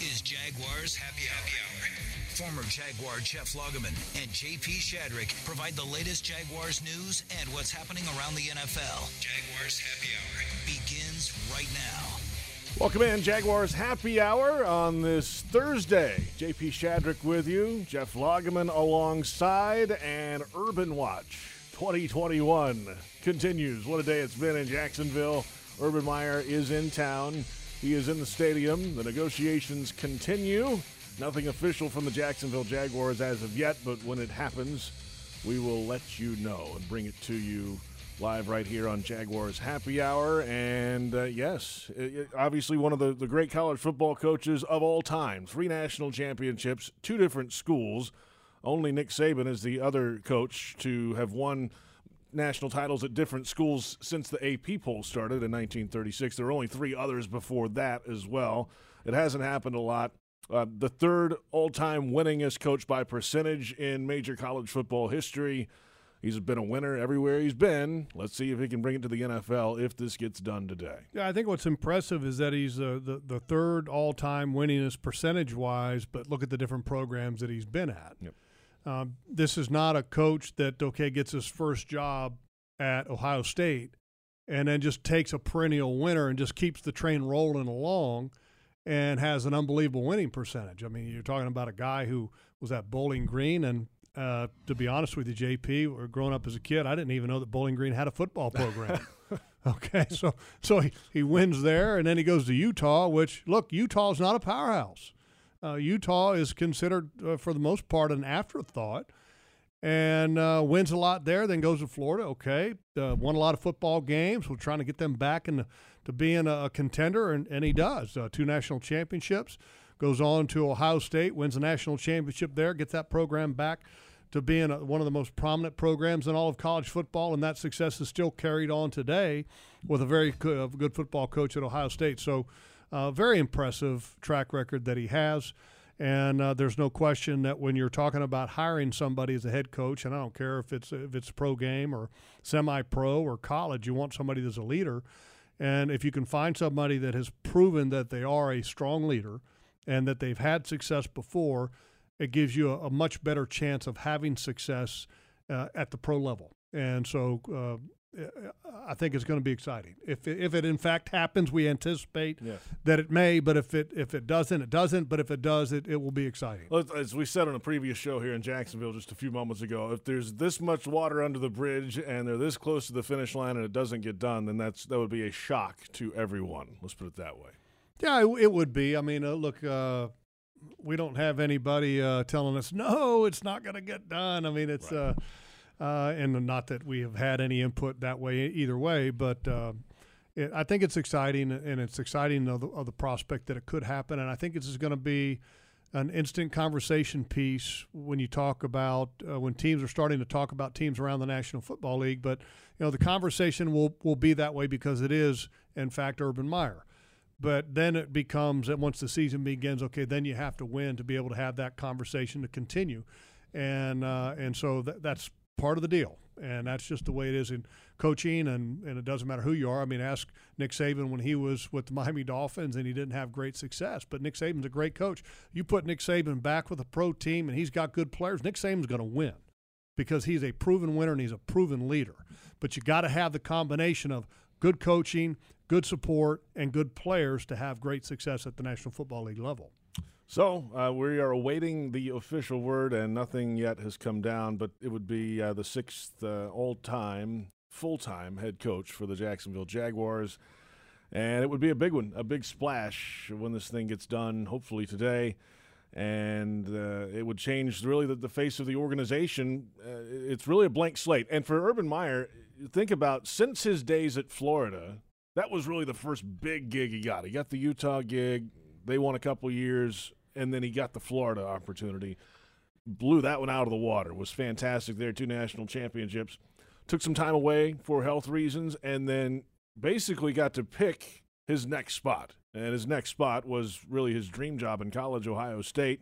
is Jaguars Happy Hour. Former Jaguar Jeff Lageman and JP Shadrick provide the latest Jaguars news and what's happening around the NFL. Jaguars Happy Hour begins right now. Welcome in, Jaguars Happy Hour on this Thursday. JP Shadrick with you, Jeff Lageman alongside, and Urban Watch 2021 continues. What a day it's been in Jacksonville. Urban Meyer is in town. He is in the stadium. The negotiations continue. Nothing official from the Jacksonville Jaguars as of yet, but when it happens, we will let you know and bring it to you live right here on Jaguars Happy Hour. And uh, yes, it, obviously one of the, the great college football coaches of all time. Three national championships, two different schools. Only Nick Saban is the other coach to have won national titles at different schools since the AP poll started in 1936. There were only three others before that as well. It hasn't happened a lot. Uh, the third all time winningest coach by percentage in major college football history. He's been a winner everywhere he's been. Let's see if he can bring it to the NFL if this gets done today. Yeah, I think what's impressive is that he's uh, the the third all time winningest percentage wise, but look at the different programs that he's been at. Yep. Um, this is not a coach that okay gets his first job at Ohio State and then just takes a perennial winner and just keeps the train rolling along and has an unbelievable winning percentage. I mean, you're talking about a guy who was at Bowling Green and uh, to be honest with you, JP, or growing up as a kid, I didn't even know that Bowling Green had a football program. okay, so so he, he wins there, and then he goes to Utah, which look, Utah's not a powerhouse. Uh, Utah is considered, uh, for the most part, an afterthought, and uh, wins a lot there. Then goes to Florida. Okay, uh, won a lot of football games. We're trying to get them back into to being a, contender, and, and he does. Uh, two national championships. Goes on to Ohio State, wins a national championship there, gets that program back to being a, one of the most prominent programs in all of college football, and that success is still carried on today with a very good, good football coach at Ohio State. So uh, very impressive track record that he has. And uh, there's no question that when you're talking about hiring somebody as a head coach, and I don't care if it's if it's pro game or semi-pro or college, you want somebody that's a leader. And if you can find somebody that has proven that they are a strong leader and that they've had success before, it gives you a, a much better chance of having success uh, at the pro level. And so uh, I think it's going to be exciting. If it, if it in fact happens, we anticipate Yes. that it may. But if it if it doesn't, it doesn't. But if it does, it, it will be exciting. As we said on a previous show here in Jacksonville just a few moments ago, if there's this much water under the bridge and they're this close to the finish line and it doesn't get done, then that's that would be a shock to everyone. Let's put it that way. Yeah, it, it would be. I mean, uh, look, uh, we don't have anybody uh, telling us no, it's not going to get done. I mean, it's uh, uh, and not that we have had any input that way either way, but uh, it, I think it's exciting, and it's exciting of the, of the prospect that it could happen. And I think this is going to be an instant conversation piece when you talk about uh, when teams are starting to talk about teams around the National Football League. But you know, the conversation will will be that way because it is, in fact, Urban Meyer. But then it becomes that once the season begins, okay, then you have to win to be able to have that conversation to continue, and uh, and so that, that's part of the deal, and that's just the way it is in coaching, and and it doesn't matter who you are. I mean, ask Nick Saban when he was with the Miami Dolphins and he didn't have great success, but Nick Saban's a great coach. You put Nick Saban back with a pro team, and he's got good players. Nick Saban's going to win because he's a proven winner and he's a proven leader. But you got to have the combination of good coaching, good support, and good players to have great success at the National Football League level. So uh, we are awaiting the official word, and nothing yet has come down. But it would be uh, the sixth uh, all-time, full-time head coach for the Jacksonville Jaguars, and it would be a big one, a big splash when this thing gets done. Hopefully today, and uh, it would change really the, the face of the organization. Uh, it's really a blank slate. And for Urban Meyer, think about since his days at Florida, that was really the first big gig he got. He got the Utah gig. They won a couple years, and then he got the Florida opportunity. Blew that one out of the water. Was fantastic there. Two national championships. Took some time away for health reasons, and then basically got to pick his next spot. And his next spot was really his dream job in college, Ohio State.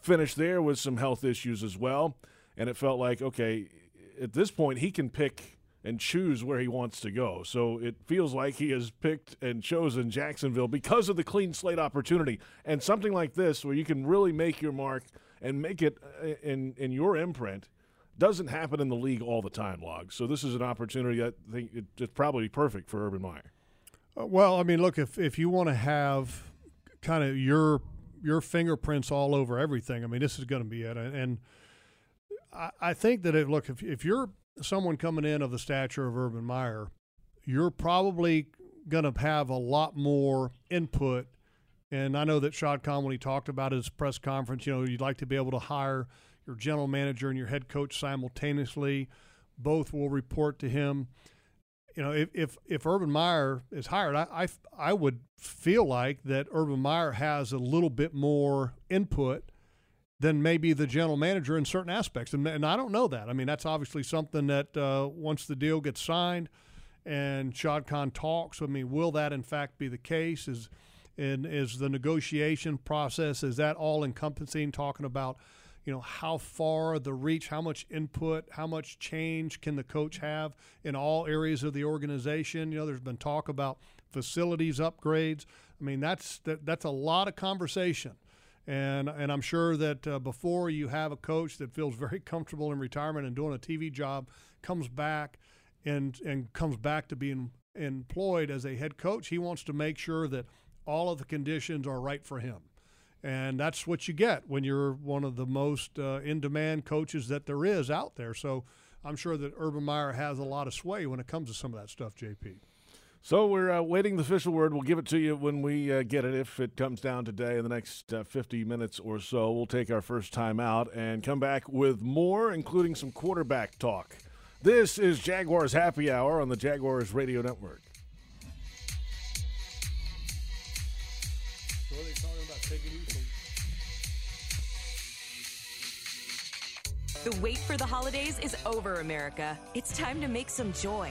Finished there with some health issues as well. And it felt like, okay, at this point, he can pick and choose where he wants to go. So it feels like he has picked and chosen Jacksonville because of the clean slate opportunity and something like this where you can really make your mark and make it uh, in in your imprint doesn't happen in the league all the time, Log. So this is an opportunity I think it's probably perfect for Urban Meyer. Uh, well, I mean, look, if if you want to have kind of your your fingerprints all over everything, I mean, this is going to be it. And I, I think that it, look, if if you're someone coming in of the stature of Urban Meyer, you're probably going to have a lot more input. And I know that Shad Khan, when he talked about his press conference, you know, you'd like to be able to hire your general manager and your head coach simultaneously. Both will report to him. You know, if if, if Urban Meyer is hired, I, I, I would feel like that Urban Meyer has a little bit more input than maybe the general manager in certain aspects. And, and I don't know that. I mean, that's obviously something that uh, once the deal gets signed and Shad Khan talks, I mean, will that in fact be the case? Is and is the negotiation process is that all encompassing? Talking about you know how far the reach, how much input, how much change can the coach have in all areas of the organization? You know, there's been talk about facilities upgrades. I mean, that's that, that's a lot of conversation and and I'm sure that uh, before you have a coach that feels very comfortable in retirement and doing a TV job, comes back and and comes back to being employed as a head coach, he wants to make sure that all of the conditions are right for him. And that's what you get when you're one of the most uh, in demand coaches that there is out there. So I'm sure that Urban Meyer has a lot of sway when it comes to some of that stuff, JP. So we're uh, waiting the official word. We'll give it to you when we uh, get it. If it comes down today in the next uh, 50 minutes or so, we'll take our first time out and come back with more, including some quarterback talk. This is Jaguars Happy Hour on the Jaguars Radio Network. So are they talking about taking you The wait for the holidays is over, America. It's time to make some joy.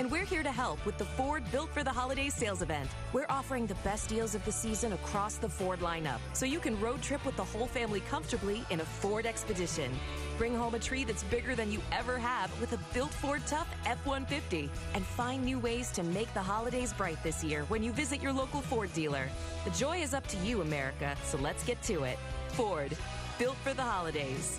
And we're here to help with the Ford Built for the Holidays sales event. We're offering the best deals of the season across the Ford lineup, so you can road trip with the whole family comfortably in a Ford Expedition. Bring home a tree that's bigger than you ever have with a built Ford Tough F 150. And find new ways to make the holidays bright this year when you visit your local Ford dealer. The joy is up to you, America, so let's get to it. Ford, built for the holidays.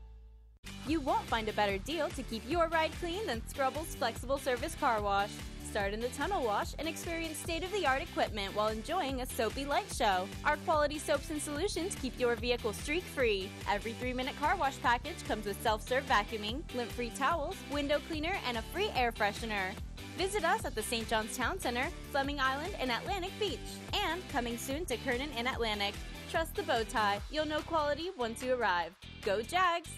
You won't find a better deal to keep your ride clean than Scrubble's flexible service car wash. Start in the tunnel wash and experience state of the art equipment while enjoying a soapy light show. Our quality soaps and solutions keep your vehicle streak free. Every three minute car wash package comes with self serve vacuuming, lint free towels, window cleaner, and a free air freshener. Visit us at the St. John's Town Center, Fleming Island, and Atlantic Beach. And coming soon to Kernan and Atlantic. Trust the bow tie. You'll know quality once you arrive. Go Jags!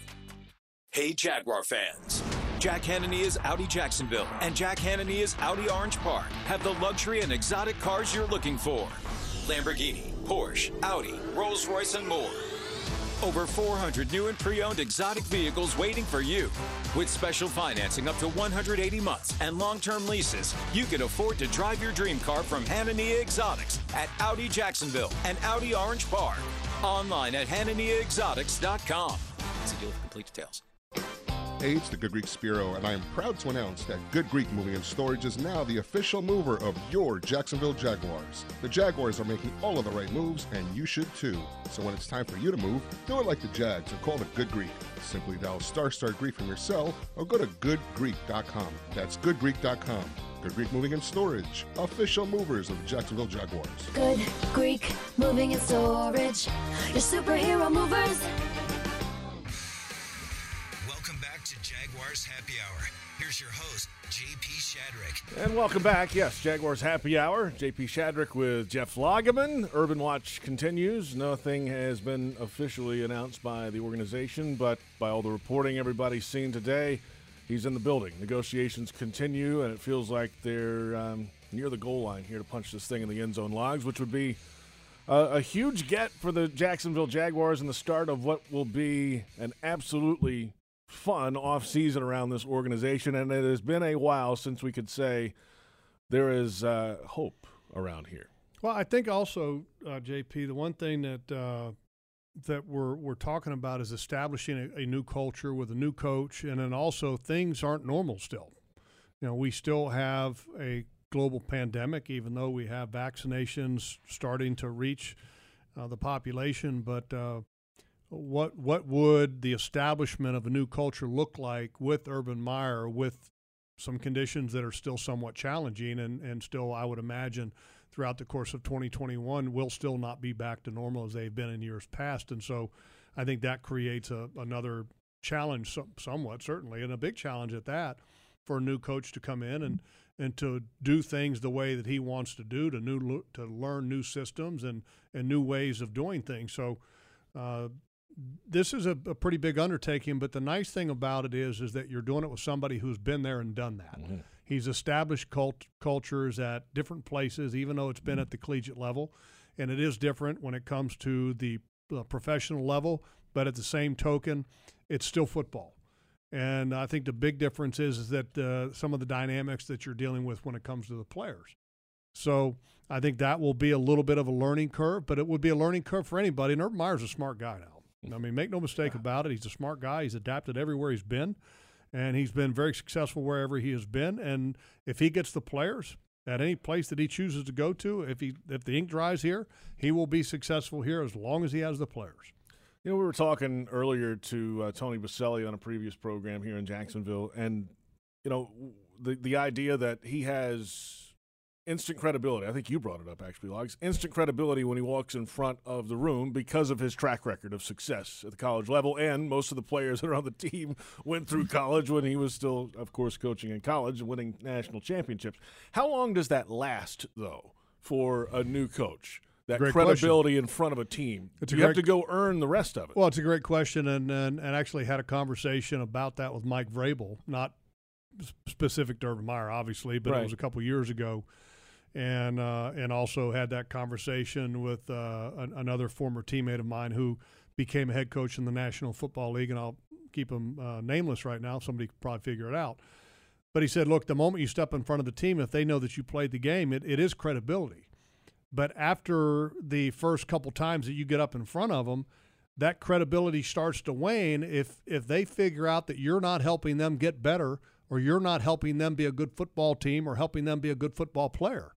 Hey, Jaguar fans. Jack Hanania is Audi Jacksonville, and Jack Hanania is Audi Orange Park. Have the luxury and exotic cars you're looking for Lamborghini, Porsche, Audi, Rolls Royce, and more. Over 400 new and pre owned exotic vehicles waiting for you. With special financing up to 180 months and long term leases, you can afford to drive your dream car from Hanania Exotics at Audi Jacksonville and Audi Orange Park. Online at hananiaexotics.com. See deal with complete details. Hey, it's the Good Greek Spiro, and I am proud to announce that Good Greek Moving and Storage is now the official mover of your Jacksonville Jaguars. The Jaguars are making all of the right moves, and you should too. So when it's time for you to move, do it like the Jags and call the Good Greek. Simply dial star star Greek from your cell or go to goodgreek.com. That's goodgreek.com. Good Greek Moving and Storage, official movers of Jacksonville Jaguars. Good Greek Moving and Storage, your superhero movers. Shadrick. And welcome back. Yes, Jaguars Happy Hour. JP Shadrick with Jeff Lageman. Urban Watch continues. Nothing has been officially announced by the organization, but by all the reporting everybody's seen today, he's in the building. Negotiations continue, and it feels like they're um, near the goal line here to punch this thing in the end zone logs, which would be a, a huge get for the Jacksonville Jaguars and the start of what will be an absolutely fun off season around this organization. And it has been a while since we could say there is uh, hope around here. Well, I think also, uh, JP, the one thing that uh, that we're we're talking about is establishing a, a, new culture with a new coach, and then also things aren't normal still. You know, we still have a global pandemic, even though we have vaccinations starting to reach uh, the population. But uh, what what would the establishment of a new culture look like with Urban Meyer, with some conditions that are still somewhat challenging, and and still, I would imagine, throughout the course of 2021, will still not be back to normal as they've been in years past. And so, I think that creates a, another challenge, somewhat certainly, and a big challenge at that, for a new coach to come in and and to do things the way that he wants to do, to new to learn new systems and and new ways of doing things. So. Uh, this is a, a, pretty big undertaking, but the nice thing about it is is that you're doing it with somebody who's been there and done that. Mm-hmm. He's established cult, cultures at different places, even though it's been at the collegiate level, and it is different when it comes to the uh, professional level. But at the same token, it's still football. And I think the big difference is, is that uh, some of the dynamics that you're dealing with when it comes to the players. So I think that will be a little bit of a learning curve, but it would be a learning curve for anybody. And Urban Meyer's a smart guy now. I mean, make no mistake about it. He's a smart guy. He's adapted everywhere he's been, and he's been very successful wherever he has been. And if he gets the players at any place that he chooses to go to, if he if the ink dries here, he will be successful here as long as he has the players. You know, we were talking earlier to uh, Tony Boselli on a previous program here in Jacksonville, and you know, the the idea that he has instant credibility. I think you brought it up actually, Logs. Instant credibility when he walks in front of the room because of his track record of success at the college level, and most of the players that are on the team went through college when he was still, of course, coaching in college and winning national championships. How long does that last, though, for a new coach? that great credibility question. in front of a team. It's you a have to go earn the rest of it. Well, it's a great question, and, and and actually had a conversation about that with Mike Vrabel, not specific to Urban Meyer, obviously, but right. it was a couple years ago, and uh, and also had that conversation with uh, an, another former teammate of mine who became a head coach in the National Football League, and I'll keep him uh, nameless right now. Somebody could probably figure it out. But he said, look, the moment you step in front of the team, if they know that you played the game, it, it is credibility. But after the first couple times that you get up in front of them, that credibility starts to wane if if they figure out that you're not helping them get better or you're not helping them be a good football team or helping them be a good football player.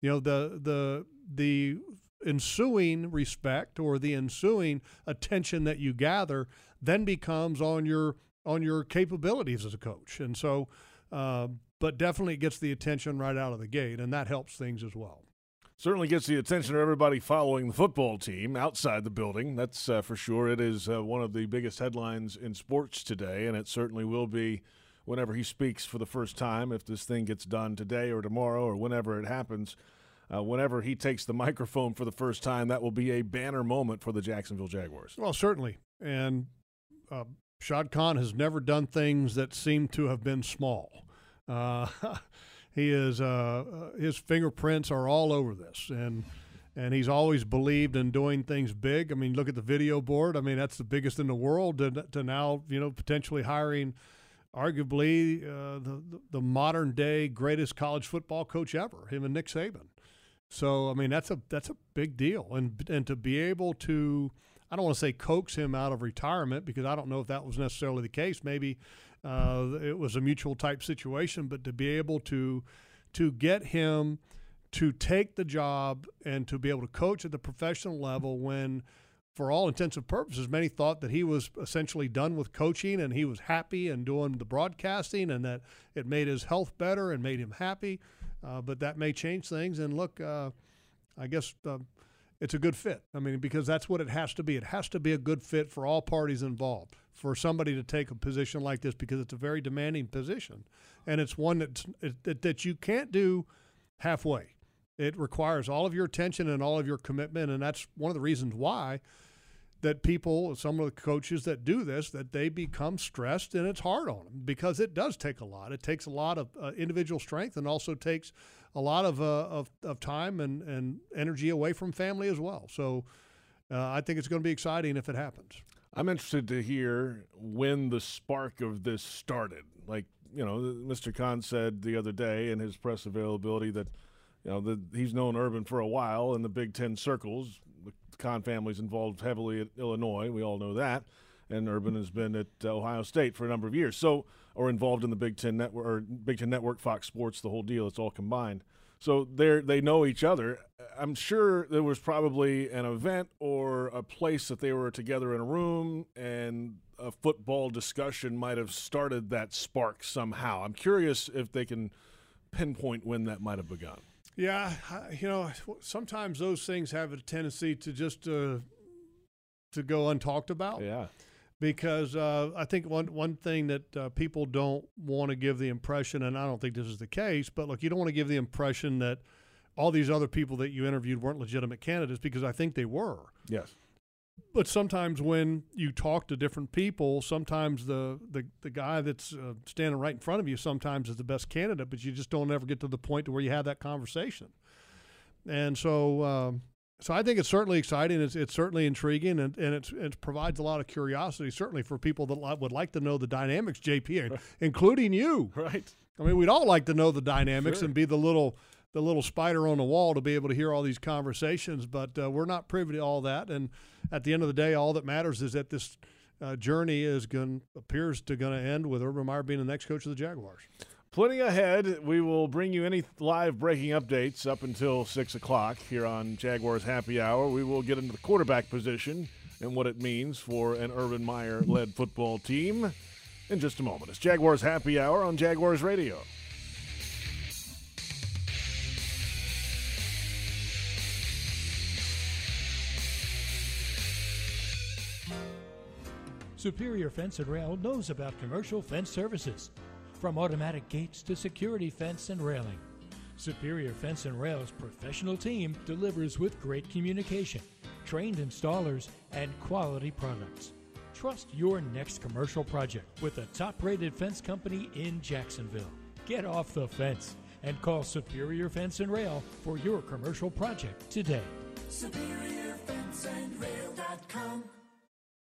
You know, the the the ensuing respect or the ensuing attention that you gather then becomes on your on your capabilities as a coach. And so uh, but definitely gets the attention right out of the gate and that helps things as well certainly gets the attention of everybody following the football team outside the building. That's uh, for sure. It is uh, one of the biggest headlines in sports today, and it certainly will be whenever he speaks for the first time, if this thing gets done today or tomorrow or whenever it happens. Uh, whenever he takes the microphone for the first time, that will be a banner moment for the Jacksonville Jaguars. Well, certainly. And uh, Shad Khan has never done things that seem to have been small. Uh, he is uh, uh, his fingerprints are all over this, and and he's always believed in doing things big. I mean, look at the video board. I mean, that's the biggest in the world. To, to now, you know, potentially hiring, arguably uh, the the modern day greatest college football coach ever, him and Nick Saban. So, I mean, that's a that's a big deal, and and to be able to. I don't want to say coax him out of retirement because I don't know if that was necessarily the case. Maybe uh, it was a mutual type situation, but to be able to to get him to take the job and to be able to coach at the professional level when for all intents and purposes, many thought that he was essentially done with coaching and he was happy and doing the broadcasting and that it made his health better and made him happy. Uh, but that may change things. And look, uh, I guess uh, it's a good fit. I mean, because that's what it has to be. It has to be a good fit for all parties involved. For somebody to take a position like this, because it's a very demanding position, and it's one that that you can't do halfway. It requires all of your attention and all of your commitment, and that's one of the reasons why that people, some of the coaches that do this, that they become stressed and it's hard on them because it does take a lot. It takes a lot of uh, individual strength and also takes a lot of, uh, of, of time and, and energy away from family as well. So uh, I think it's going to be exciting if it happens. I'm interested to hear when the spark of this started. Like, you know, Mr. Khan said the other day in his press availability that, you know, the, he's known Urban for a while in the Big Ten circles. The Khan family's involved heavily at Illinois. We all know that. And Urban has been at Ohio State for a number of years. So, or involved in the Big Ten network or Big Ten Network, Fox Sports, the whole deal. It's all combined. So they know each other. I'm sure there was probably an event or a place that they were together in a room, and a football discussion might have started that spark somehow. I'm curious if they can pinpoint when that might have begun. Yeah, you know, sometimes those things have a tendency to just uh, to go untalked about. Yeah because uh, I think one one thing that uh, people don't want to give the impression, and I don't think this is the case, but look, you don't want to give the impression that all these other people that you interviewed weren't legitimate candidates because I think they were. Yes. But sometimes when you talk to different people, sometimes the the, the guy that's uh, standing right in front of you sometimes is the best candidate, but you just don't ever get to the point to where you have that conversation. And so um, so I think it's certainly exciting. It's, it's certainly intriguing, and, and it's, it provides a lot of curiosity, certainly for people that would like to know the dynamics, JP, right. including you. Right. I mean, we'd all like to know the dynamics sure. and be the little the little spider on the wall to be able to hear all these conversations, but uh, we're not privy to all that. And at the end of the day, all that matters is that this uh, journey is going appears to going to end with Urban Meyer being the next coach of the Jaguars. Plenty ahead. We will bring you any live breaking updates up until 6 o'clock here on Jaguars Happy Hour. We will get into the quarterback position and what it means for an Urban Meyer led football team in just a moment. It's Jaguars Happy Hour on Jaguars Radio. Superior Fence and Rail knows about commercial fence services from automatic gates to security fence and railing. Superior Fence and Rail's professional team delivers with great communication, trained installers, and quality products. Trust your next commercial project with a top rated fence company in Jacksonville. Get off the fence and call Superior Fence and Rail for your commercial project today. SuperiorFenceandRail.com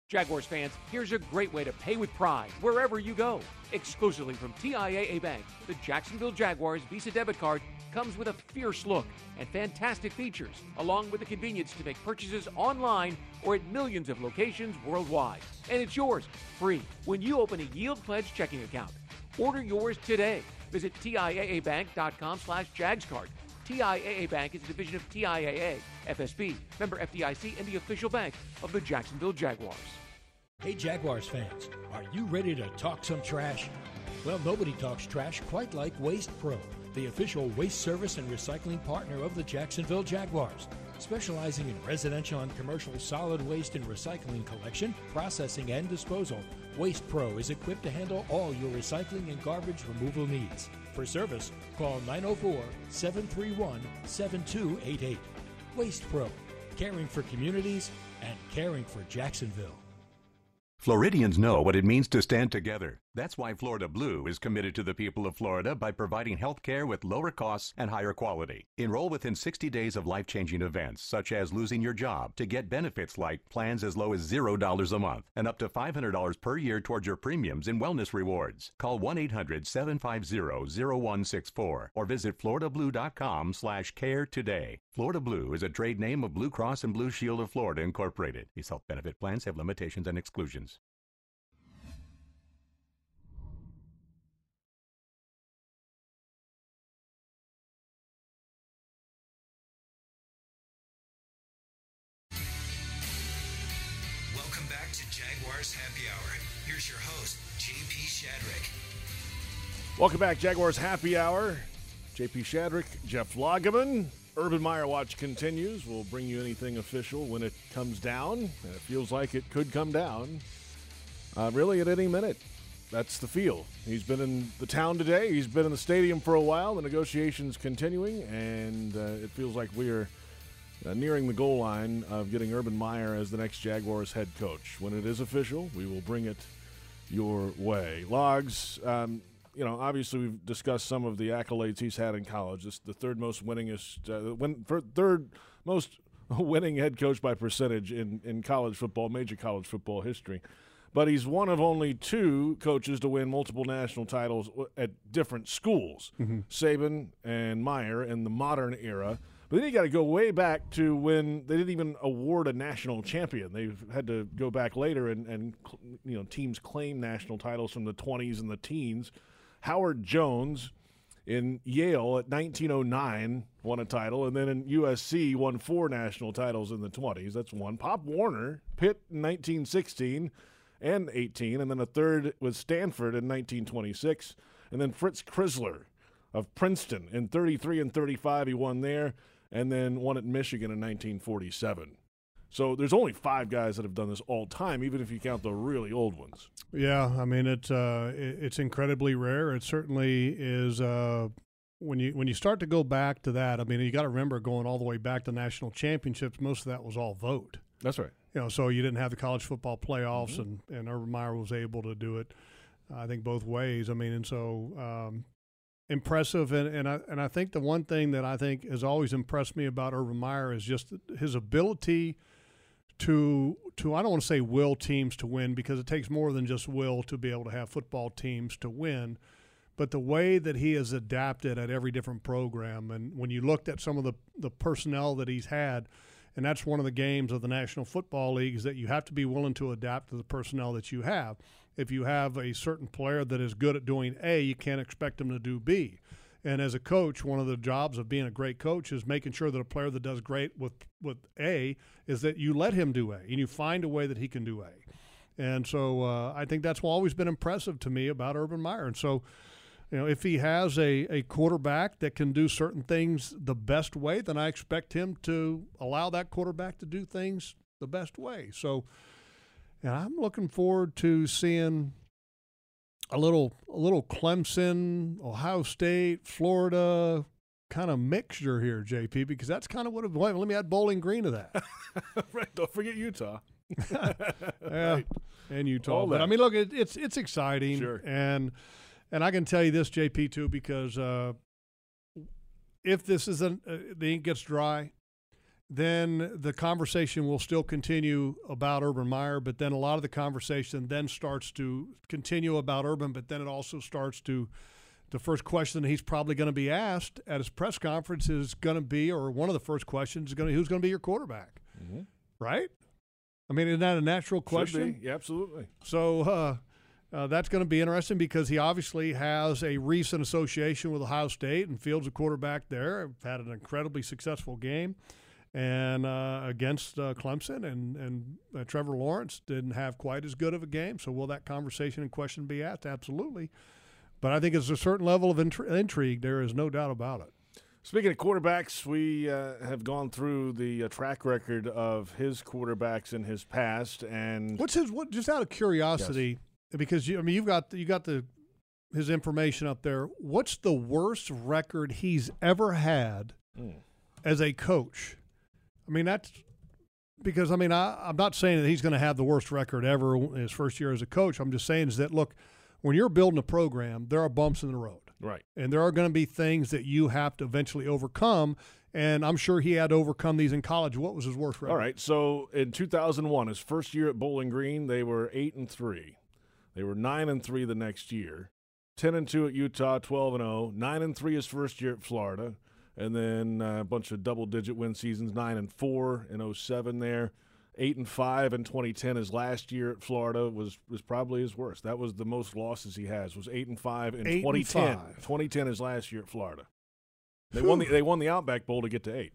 Jaguars fans, here's a great way to pay with pride wherever you go. Exclusively from TIAA Bank, the Jacksonville Jaguars Visa debit card comes with a fierce look and fantastic features, along with the convenience to make purchases online or at millions of locations worldwide. And it's yours, free, when you open a Yield Pledge checking account. Order yours today. Visit TIAABank.com slash JagsCard. TIAA Bank is a division of TIAA, FSB, member FDIC, and the official bank of the Jacksonville Jaguars. Hey, Jaguars fans, are you ready to talk some trash? Well, nobody talks trash quite like Waste Pro, the official waste service and recycling partner of the Jacksonville Jaguars. Specializing in residential and commercial solid waste and recycling collection, processing, and disposal, Waste Pro is equipped to handle all your recycling and garbage removal needs. For service, call 904 731 7288. Waste Pro, caring for communities and caring for Jacksonville. Floridians know what it means to stand together. That's why Florida Blue is committed to the people of Florida by providing health care with lower costs and higher quality. Enroll within 60 days of life changing events, such as losing your job, to get benefits like plans as low as $0 a month and up to $500 per year towards your premiums in wellness rewards. Call 1 800 750 0164 or visit FloridaBlue.com slash care today. Florida Blue is a trade name of Blue Cross and Blue Shield of Florida Incorporated. These health benefit plans have limitations and exclusions. Welcome back, Jaguars Happy Hour. JP Shadrick, Jeff Lageman. Urban Meyer Watch continues. We'll bring you anything official when it comes down. And it feels like it could come down uh, really at any minute. That's the feel. He's been in the town today. He's been in the stadium for a while. The negotiations continuing, and uh, it feels like we are uh, nearing the goal line of getting Urban Meyer as the next Jaguars head coach. When it is official, we will bring it your way. Logs, um, you know, obviously we've discussed some of the accolades he's had in college. This the third most winningest, uh, win, third most winning head coach by percentage in, in college football, major college football history. But he's one of only two coaches to win multiple national titles at different schools, mm-hmm. Saban and Meyer in the modern era. But then you got to go way back to when they didn't even award a national champion. They've had to go back later and, and you know teams claim national titles from the 20s and the teens. Howard Jones in Yale at 1909 won a title, and then in USC won four national titles in the 20s. That's one. Pop Warner, Pitt in 1916 and 18, and then a third with Stanford in 1926, and then Fritz Crisler of Princeton in 33 and 35. He won there and then one at Michigan in 1947. So there's only five guys that have done this all time, even if you count the really old ones. Yeah, I mean it's uh, it's incredibly rare. It certainly is. Uh, when you when you start to go back to that, I mean you got to remember going all the way back to national championships. Most of that was all vote. That's right. You know, so you didn't have the college football playoffs, mm-hmm. and and Urban Meyer was able to do it. I think both ways. I mean, and so um, impressive. And, and I and I think the one thing that I think has always impressed me about Urban Meyer is just his ability to to I don't want to say will teams to win because it takes more than just will to be able to have football teams to win. But the way that he has adapted at every different program, and when you looked at some of the, the personnel that he's had, and that's one of the games of the National Football League is that you have to be willing to adapt to the personnel that you have if you have a certain player that is good at doing A, you can't expect him to do B. And as a coach, one of the jobs of being a great coach is making sure that a player that does great with with A is that you let him do A and you find a way that he can do A. And so uh, I think that's always been impressive to me about Urban Meyer. And so, you know, if he has a, a quarterback that can do certain things the best way, then I expect him to allow that quarterback to do things the best way. So and I'm looking forward to seeing a little a little Clemson, Ohio State, Florida kind of mixture here, JP, because that's kind of what. It, let me add Bowling Green to that. right. Don't forget Utah. yeah, right. and Utah. but I mean, look, it, it's it's exciting, sure. and and I can tell you this, JP, too, because uh, if this isn't uh, the ink gets dry, then the conversation will still continue about Urban Meyer, but then a lot of the conversation then starts to continue about Urban, but then it also starts to the first question he's probably going to be asked at his press conference is going to be, or one of the first questions is going to be, who's going to be your quarterback, mm-hmm. right? I mean, isn't that a natural question? Yeah, absolutely. So uh, uh, that's going to be interesting because he obviously has a recent association with Ohio State and Fields a quarterback there. Had an incredibly successful game and uh, against uh, Clemson, and and uh, Trevor Lawrence didn't have quite as good of a game. So will that conversation and question be asked? Absolutely, but I think it's a certain level of intri- intrigue. There is no doubt about it. Speaking of quarterbacks, we uh, have gone through the uh, track record of his quarterbacks in his past, and what's his? What just out of curiosity, yes. because you, I mean you've got you got the his information up there. What's the worst record he's ever had mm. as a coach? I mean, that's because I mean I, am not saying that he's going to have the worst record ever in his first year as a coach. I'm just saying is that look, when you're building a program, there are bumps in the road, right? And there are going to be things that you have to eventually overcome. And I'm sure he had to overcome these in college. What was his worst record? All right. So in 2001, his first year at Bowling Green, they were eight and three. They were nine and three the next year. 10 and 2 at Utah, 12 and 0, 9 and 3 his first year at Florida, and then uh, a bunch of double-digit win seasons, nine and four in 07 there, eight and five in 2010. His last year at Florida was was probably his worst. That was the most losses he has. Was eight and five in eight 2010. 2010 is last year at Florida. They won the they won the Outback Bowl to get to eight.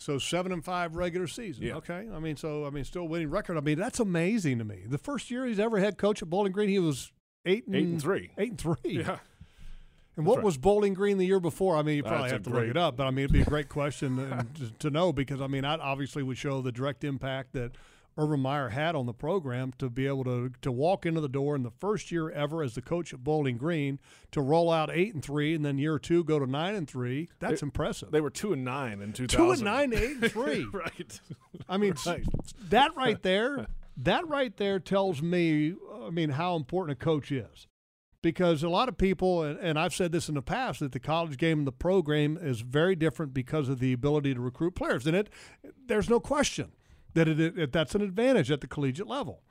So seven and five regular season. Yeah. Okay. I mean, so I mean, still winning record. I mean, that's amazing to me. The first year he's ever head coach at Bowling Green, he was eight and eight and three. Eight and three. Yeah. And what right. was Bowling Green the year before? I mean, you probably That's have to look it up, but I mean, it'd be a great question to, to know because I mean, that obviously would show the direct impact that Urban Meyer had on the program to be able to to walk into the door in the first year ever as the coach at Bowling Green to roll out eight and three, and then year two go to nine and three. That's They- impressive. They were two and nine in two thousand. two and nine, eight and three. right. I mean, Right. that right there, that right there tells me, I mean, how important a coach is. Because a lot of people, and, and I've said this in the past, that the college game and the pro game is very different because of the ability to recruit players. And it, there's no question that it, it that's an advantage at the collegiate level.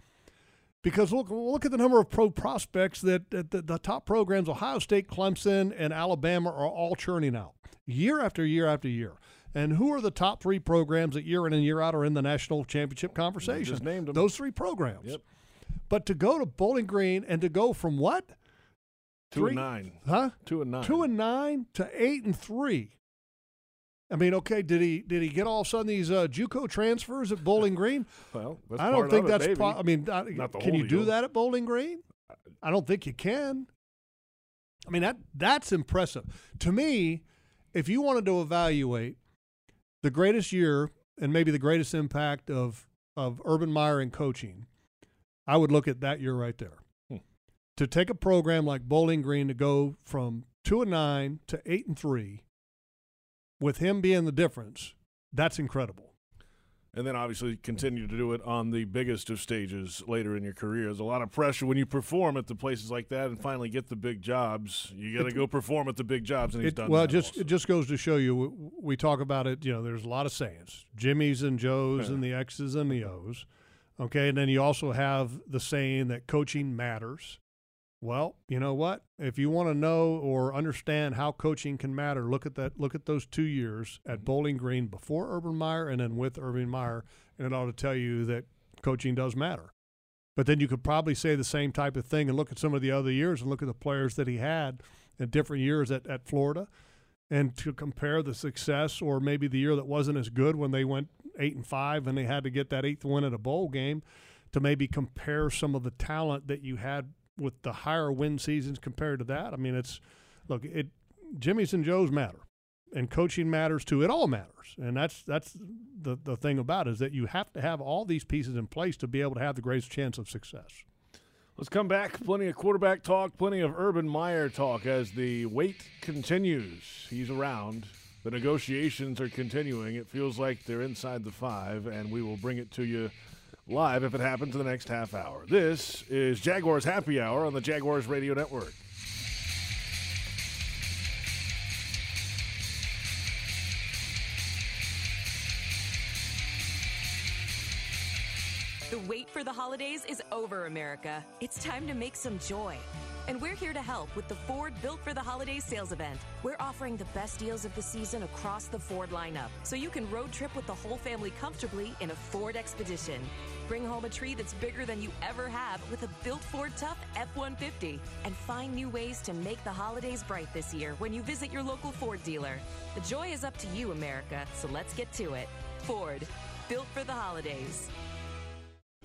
Because look, look at the number of pro prospects that, that the, the top programs, Ohio State, Clemson, and Alabama, are all churning out year after year after year. And who are the top three programs that year in and year out are in the national championship conversation? just named 'em. Those three programs. Yep. But to go to Bowling Green and to go from what? Two Three- and nine. Huh? Two and nine. Two and nine to eight and three. I mean, okay, did he did he get all of a sudden these uh, JUCO transfers at Bowling Green? Well, that's I don't think it, that's. Po- I mean, I, Not can you do deal. that at Bowling Green? I don't think you can. I mean that that's impressive to me. If you wanted to evaluate the greatest year and maybe the greatest impact of of Urban Meyer in coaching, I would look at that year right there. To take a program like Bowling Green to go from two and nine to eight and three, with him being the difference, that's incredible. and then obviously continue to do it on the biggest of stages later in your career. There's a lot of pressure when you perform at the places like that and finally get the big jobs. You got to go perform at the big jobs, and he's It- done. well, just also. it just goes to show you. We, we talk about it. You know, there's a lot of sayings: Jimmys and Joes, and the X's and the O's. Okay, and then you also have the saying that coaching matters. Well, you know what? If you want to know or understand how coaching can matter, look at that. Look at those two years at mm-hmm. Bowling Green before Urban Meyer and then with Urban Meyer, and it ought to tell you that coaching does matter. But then you could probably say the same type of thing and look at some of the other years and look at the players that he had in different years at, at Florida and to compare the success or maybe the year that wasn't as good when they went eight and five and they had to get that eighth win at a bowl game to maybe compare some of the talent that you had with the higher win seasons compared to that. I mean, it's look, it Jimmy's and Joe's matter. And coaching matters too. It all matters. And that's that's the, the thing about it is that you have to have all these pieces in place to be able to have the greatest chance of success. Let's come back. Plenty of quarterback talk, plenty of Urban Meyer talk as the wait continues. He's around. The negotiations are continuing. It feels like they're inside the five, and we will bring it to you live if it happens in the next half hour. This is Jaguars Happy Hour on the Jaguars Radio Network. For the holidays is over, America. It's time to make some joy. And we're here to help with the Ford Built for the Holidays sales event. We're offering the best deals of the season across the Ford lineup, so you can road trip with the whole family comfortably in a Ford Expedition. Bring home a tree that's bigger than you ever have with a built Ford Tough F 150. And find new ways to make the holidays bright this year when you visit your local Ford dealer. The joy is up to you, America, so let's get to it. Ford, built for the holidays.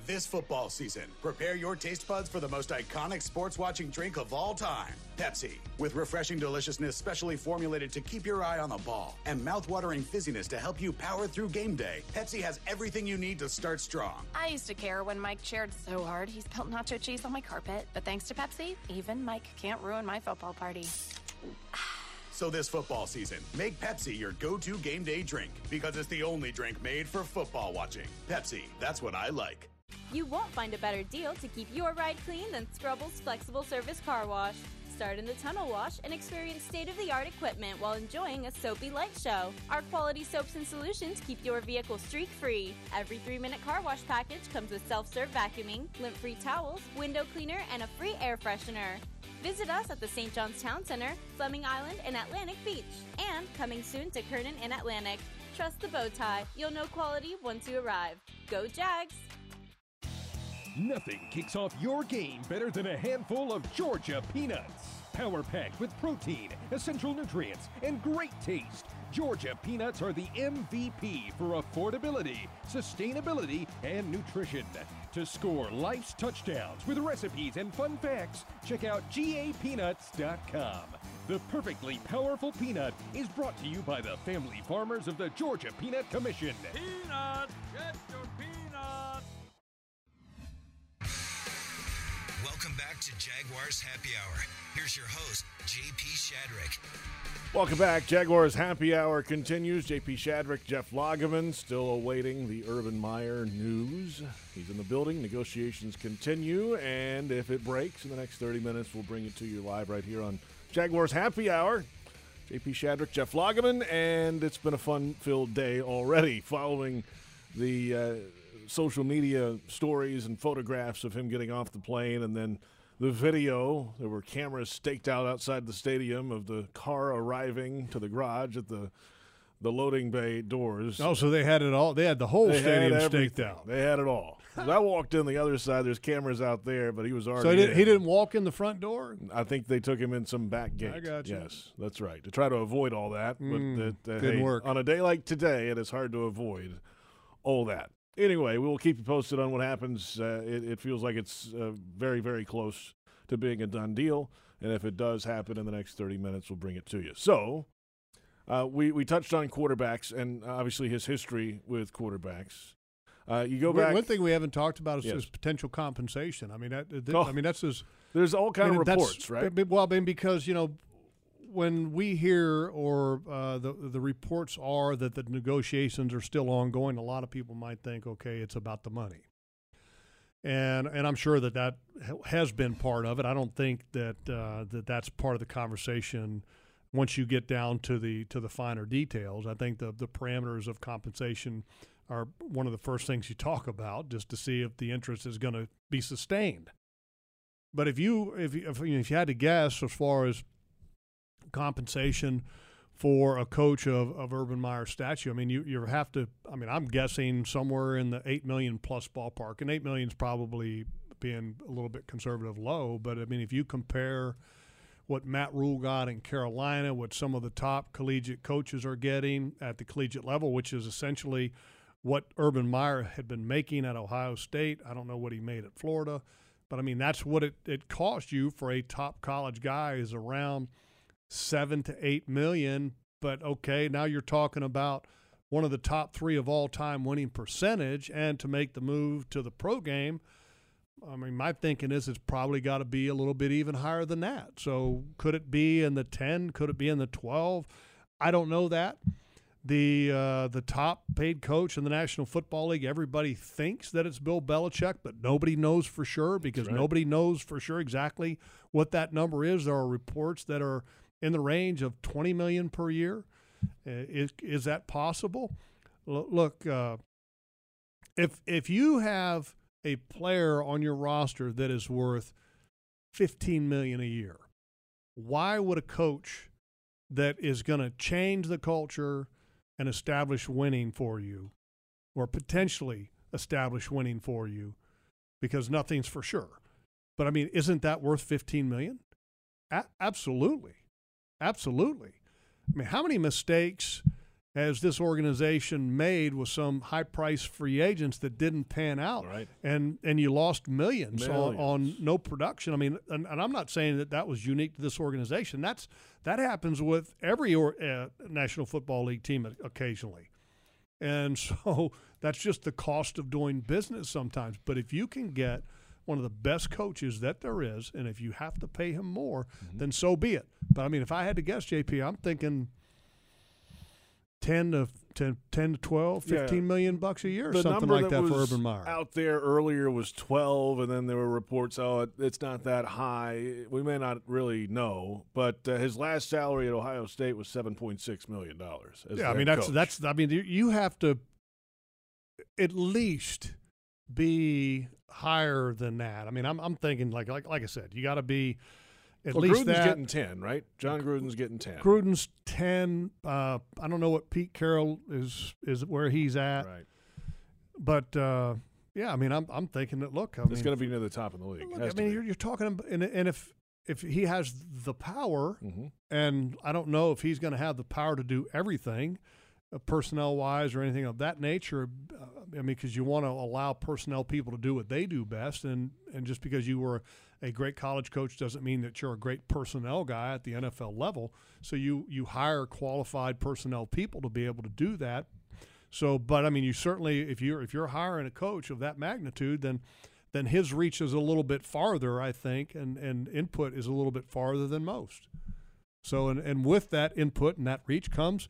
This football season, prepare your taste buds for the most iconic sports watching drink of all time Pepsi. With refreshing deliciousness specially formulated to keep your eye on the ball and mouth-watering fizziness to help you power through game day, Pepsi has everything you need to start strong. I used to care when Mike cheered so hard he spilled nacho cheese on my carpet, but thanks to Pepsi, even Mike can't ruin my football party. So this football season, make Pepsi your go-to game day drink because it's the only drink made for football watching. Pepsi, that's what I like. You won't find a better deal to keep your ride clean than Scrubble's flexible service car wash. Start in the tunnel wash and experience state of the art equipment while enjoying a soapy light show. Our quality soaps and solutions keep your vehicle streak free. Every three minute car wash package comes with self serve vacuuming, lint free towels, window cleaner, and a free air freshener. Visit us at the St. John's Town Center, Fleming Island, and Atlantic Beach. And coming soon to Kernan and Atlantic. Trust the bow tie. You'll know quality once you arrive. Go Jags! Nothing kicks off your game better than a handful of Georgia peanuts. Power packed with protein, essential nutrients, and great taste. Georgia peanuts are the MVP for affordability, sustainability, and nutrition. To score life's touchdowns with recipes and fun facts, check out gapeanuts.com. The perfectly powerful peanut is brought to you by the family farmers of the Georgia Peanut Commission. Peanut! Welcome back to Jaguars Happy Hour. Here's your host, JP Shadrick. Welcome back. Jaguars Happy Hour continues. JP Shadrick, Jeff Lageman, still awaiting the Urban Meyer news. He's in the building. Negotiations continue, and if it breaks in the next 30 minutes, we'll bring it to you live right here on Jaguars Happy Hour. JP Shadrick, Jeff Lageman, and it's been a fun-filled day already following the uh, social media stories and photographs of him getting off the plane and then the video. There were cameras staked out outside the stadium of the car arriving to the garage at the the loading bay doors. Oh, so they had it all. They had the whole They stadium staked out. They had it all. I walked in the other side. There's cameras out there, but he was already. So he, did, he didn't walk in the front door. I think they took him in some back gate. I got you. Yes, that's right. To try to avoid all that, Mm, but that, uh, didn't hey, work. on a day like today. It is hard to avoid all that. Anyway, we will keep you posted on what happens. Uh, it, it feels like it's uh, very, very close to being a done deal, and if it does happen in the next thirty minutes, we'll bring it to you. So. Uh, we, we touched on quarterbacks and obviously his history with quarterbacks. Uh, you go back. One thing we haven't talked about is, Yes. potential compensation. I mean, that, that- Oh, I mean that's as there's all kind I mean, of reports, right? Well, I mean, because you know, when we hear or uh, the the reports are that the negotiations are still ongoing, a lot of people might think, okay, it's about the money, and and I'm sure that that has been part of it. I don't think that uh, that that's part of the conversation. Once you get down to the to the finer details, I think the the parameters of compensation are one of the first things you talk about, just to see if the interest is going to be sustained. But if you if you, if, you know, if you had to guess as far as compensation for a coach of, of Urban Meyer statue, I mean you you have to. I mean I'm guessing somewhere in the eight million plus ballpark, and eight million is probably being a little bit conservative low. But I mean if you compare what Matt Rhule got in Carolina, what some of the top collegiate coaches are getting at the collegiate level, which is essentially what Urban Meyer had been making at Ohio State. I don't know what he made at Florida, but I mean that's what it, it cost you for a top college guy is around seven to eight million. But okay, now you're talking about one of the top three of all time winning percentage, and to make the move to the pro game. I mean, my thinking is it's probably got to be a little bit even higher than that. So could it be in the 10? Could it be in the 12? I don't know that. The uh, the top paid coach in the National Football League, everybody thinks that it's Bill Belichick, but nobody knows for sure because right. nobody knows for sure exactly what that number is. There are reports that are in the range of 20 million per year. Uh, is is that possible? Look, uh, if if you have a player on your roster that is worth 15 million a year, why would a coach that is going to change the culture and establish winning for you or potentially establish winning for you because nothing's for sure. But I mean, isn't that worth 15 million? A- absolutely. Absolutely. I mean, how many mistakes has this organization made with some high price free agents that didn't pan out? Right. And and you lost millions, On, on no production. I mean, and, and I'm not saying that that was unique to this organization. That's that happens with every or, uh, National Football League team occasionally. And so that's just the cost of doing business sometimes. But if you can get one of the best coaches that there is, and if you have to pay him more, then so be it. But I mean, if I had to guess, JP, I'm thinking 10 to 10, 10 to 12, Yeah. 15 million bucks a year, or the something like that, for was Urban Meyer. out there earlier was 12 and then there were reports oh it, it's not that high we may not really know but uh, his last salary at ohio state was 7.6 million dollars yeah, I mean that's that's I mean you have to at least be higher than that. I mean, I'm I'm thinking like like like I said, you got to be at well, least Gruden's that. getting 10 right jon gruden's getting 10 Gruden's ten. Uh, I don't know what Pete Carroll is is where he's at, right but uh, yeah, I mean, I'm I'm thinking that look, I it's going to be near the top of the league Look, I mean, you're, you're talking, and, and if if he has the power, Mhm. and I don't know if he's going to have the power to do everything, personnel wise or anything of that nature. Uh, I mean, because you want to allow personnel people to do what they do best, and and just because you were a great college coach doesn't mean that you're a great personnel guy at the NFL level. So you you hire qualified personnel people to be able to do that. So, but I mean, you certainly if you're if you're hiring a coach of that magnitude, then then his reach is a little bit farther, I think, and and input is a little bit farther than most. So, and and with that input and that reach comes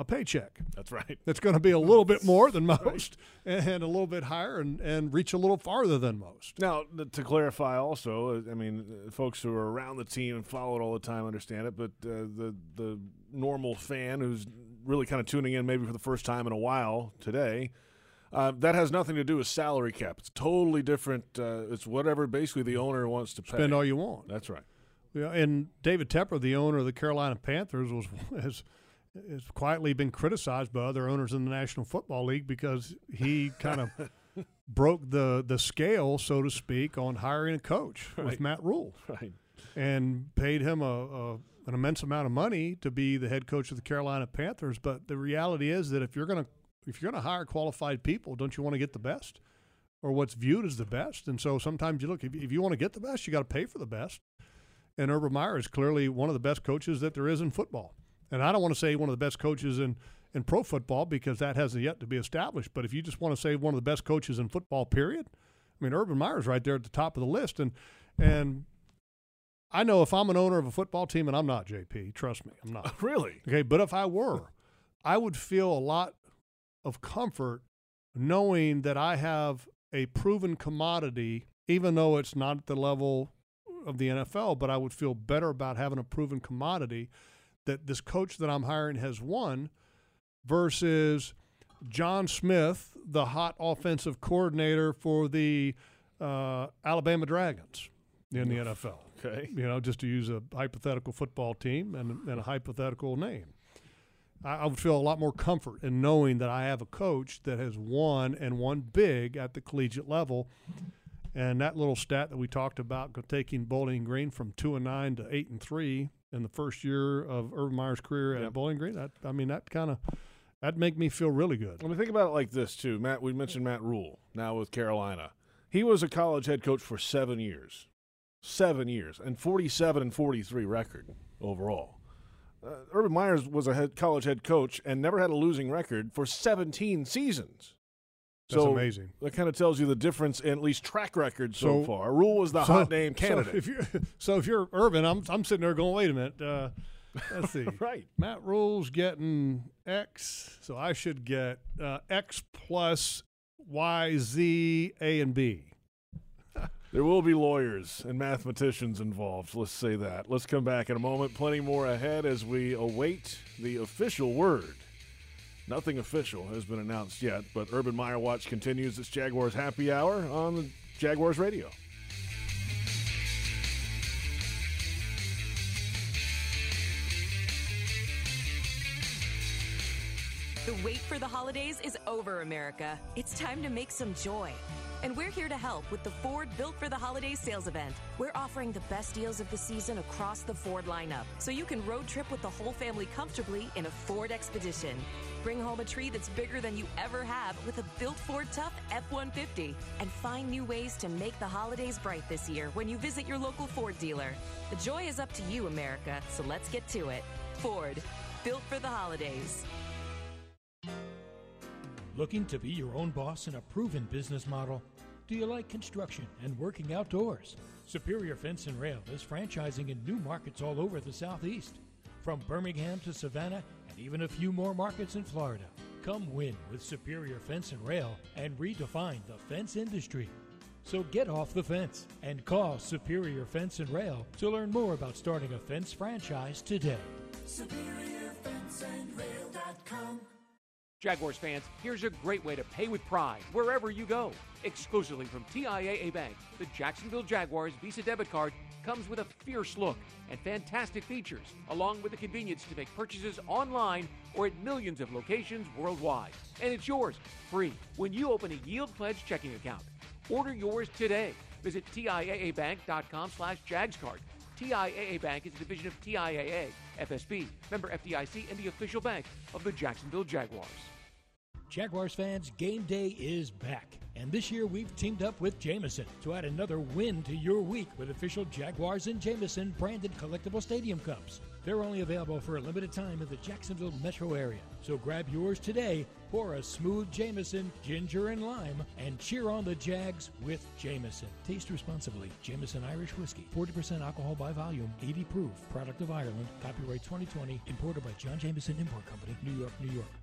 a paycheck. That's right. That's going to be a little bit more than most right. and a little bit higher and, and reach a little farther than most. Now, to clarify also, uh, I mean, uh, folks who are around the team and follow it all the time understand it, but uh, the, the normal fan who's really kind of tuning in maybe for the first time in a while today, uh, that has nothing to do with salary cap. It's totally different. Uh, it's whatever basically the owner wants to pay. Spend all you want. That's right. Yeah, and David Tepper, the owner of the Carolina Panthers, was has quietly been criticized by other owners in the National Football League because he kind of broke the the scale, so to speak, on hiring a coach right. with Matt Rhule, right. and paid him a, a an immense amount of money to be the head coach of the Carolina Panthers. But the reality is that if you're gonna if you're gonna hire qualified people, don't you want to get the best or what's viewed as the best? And so sometimes you look if, if you want to get the best, you got to pay for the best. And Urban Meyer is clearly one of the best coaches that there is in football. And I don't want to say one of the best coaches in, in pro football because that hasn't yet to be established. But if you just want to say one of the best coaches in football, period, I mean, Urban Meyer's right there at the top of the list. And, and I know if I'm an owner of a football team, and I'm not, JP, trust me, I'm not. really? Okay, but if I were, I would feel a lot of comfort knowing that I have a proven commodity, even though it's not at the level of the NFL, but I would feel better about having a proven commodity that this coach that I'm hiring has won versus John Smith, the hot offensive coordinator for the uh, Alabama Dragons in the NFL. Okay. You know, just to use a hypothetical football team and, and a hypothetical name. I, I, would feel a lot more comfort in knowing that I have a coach that has won and won big at the collegiate level. And that little stat that we talked about, taking Bowling Green from two and nine to eight and three, in the first year of Urban Meyer's career at yep. Bowling Green. That I mean, that kind of that make me feel really good. I mean, think about it like this too. Matt, we mentioned Matt Rhule now with Carolina. He was a college head coach for seven years, seven years, and forty-seven and forty-three record overall. Uh, Urban Meyers was a head, college head coach and never had a losing record for 17 seasons. That's so amazing. That kind of tells you the difference in at least track record so, so far. Rhule was the so, hot name candidate. So if you're so if you're Urban, I'm I'm sitting there going, wait a minute. Uh, let's see. right. Matt Rhule's getting X, so I should get uh, X plus Y, Z, A, and B. There will be lawyers and mathematicians involved. Let's say that. Let's come back in a moment. Plenty more ahead as we await the official word Nothing official has been announced yet, but Urban Meyer Watch continues its Jaguars happy hour on the Jaguars radio. The wait for the holidays is over, America. It's time to make some joy. And we're here to help with the Ford Built for the Holidays sales event. We're offering the best deals of the season across the Ford lineup, so you can road trip with the whole family comfortably in a Ford Expedition. Bring home a tree that's bigger than you ever have with a built Ford Tough F 150. And find new ways to make the holidays bright this year when you visit your local Ford dealer. The joy is up to you, America, so let's get to it. Ford, built for the holidays. Looking to be your own boss in a proven business model? Do you like construction and working outdoors? Superior Fence and Rail is franchising in new markets all over the Southeast. From Birmingham to Savannah even a few more markets in Florida. Come win with Superior Fence and Rail and redefine the fence industry. So get off the fence and call Superior Fence and Rail to learn more about starting a fence franchise today. SuperiorFenceandRail.com Jaguars fans, here's a great way to pay with pride wherever you go. Exclusively from TIAA Bank, the Jacksonville Jaguars Visa debit card comes with a fierce look and fantastic features, along with the convenience to make purchases online or at millions of locations worldwide. And it's yours free when you open a Yield Pledge checking account. Order yours today. Visit TIAABank.com slash JagsCard. TIAA Bank is a division of TIAA FSB, member FDIC, and the official bank of the Jacksonville Jaguars. Jaguars fans, game day is back. And this year we've teamed up with Jameson to add another win to your week with official Jaguars and Jameson branded collectible stadium cups. They're only available for a limited time in the Jacksonville metro area. So grab yours today, pour a smooth Jameson, ginger and lime, and cheer on the Jags with Jameson. Taste responsibly. Jameson Irish Whiskey, 40% alcohol by volume, 80 proof, product of Ireland, copyright 2020, imported by John Jameson Import Company, New York, New York.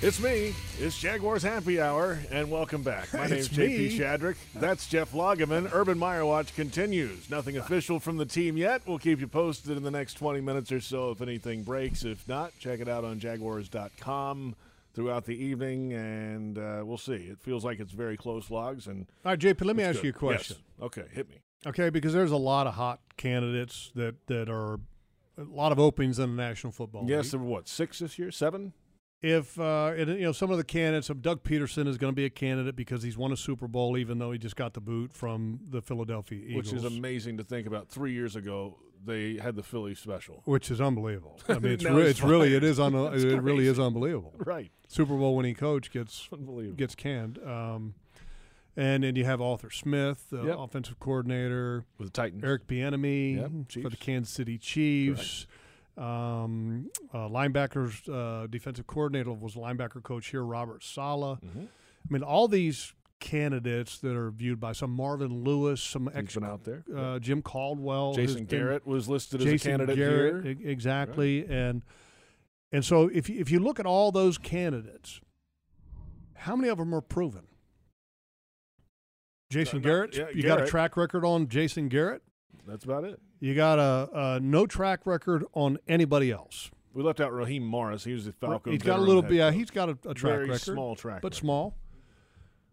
It's me. It's Jaguars Happy Hour, and welcome back. My name's JP. Shadrick. That's Jeff Lageman. Urban Meyer Watch continues. Nothing official from the team yet. We'll keep you posted in the next 20 minutes or so if anything breaks. If not, check it out on Jaguars.com throughout the evening, and uh, we'll see. It feels like it's very close logs. And All right, JP, let me ask good. you a question. Yes. Okay, hit me. Okay, because there's a lot of hot candidates that, that are a lot of openings in the National Football League. Yes, there were what six this year? Seven? If uh, and, you know some of the candidates, of Doug Pederson is going to be a candidate because he's won a Super Bowl, even though he just got the boot from the Philadelphia Eagles, Which is amazing to think about. Three years ago, they had the Philly special. which is unbelievable. I mean, it's, re- it's really it un- It's it really is unbelievable. Right. Super Bowl winning coach gets gets canned. Um, and then you have Arthur Smith, the Yep. offensive coordinator, with the Titans. Eric Bieniemy Yep, for the Kansas City Chiefs. Um, uh, linebackers uh, defensive coordinator was linebacker coach here, Robert Saleh. Mm-hmm. I mean, all these candidates that are viewed by some Marvin Lewis, some ex, been out there. uh, Jim Caldwell, Jason been- Garrett was listed Jason as a candidate Garrett, here. exactly, and and so if you, if you look at all those candidates, how many of them are proven? Jason no, Garrett, yeah, you got a track record on Jason Garrett. That's about it. You got a, a no track record on anybody else. We left out Raheem Morris. He was the Falcons. he's got a little bit. Yeah, he's got a, a track Very record, small track but record. small.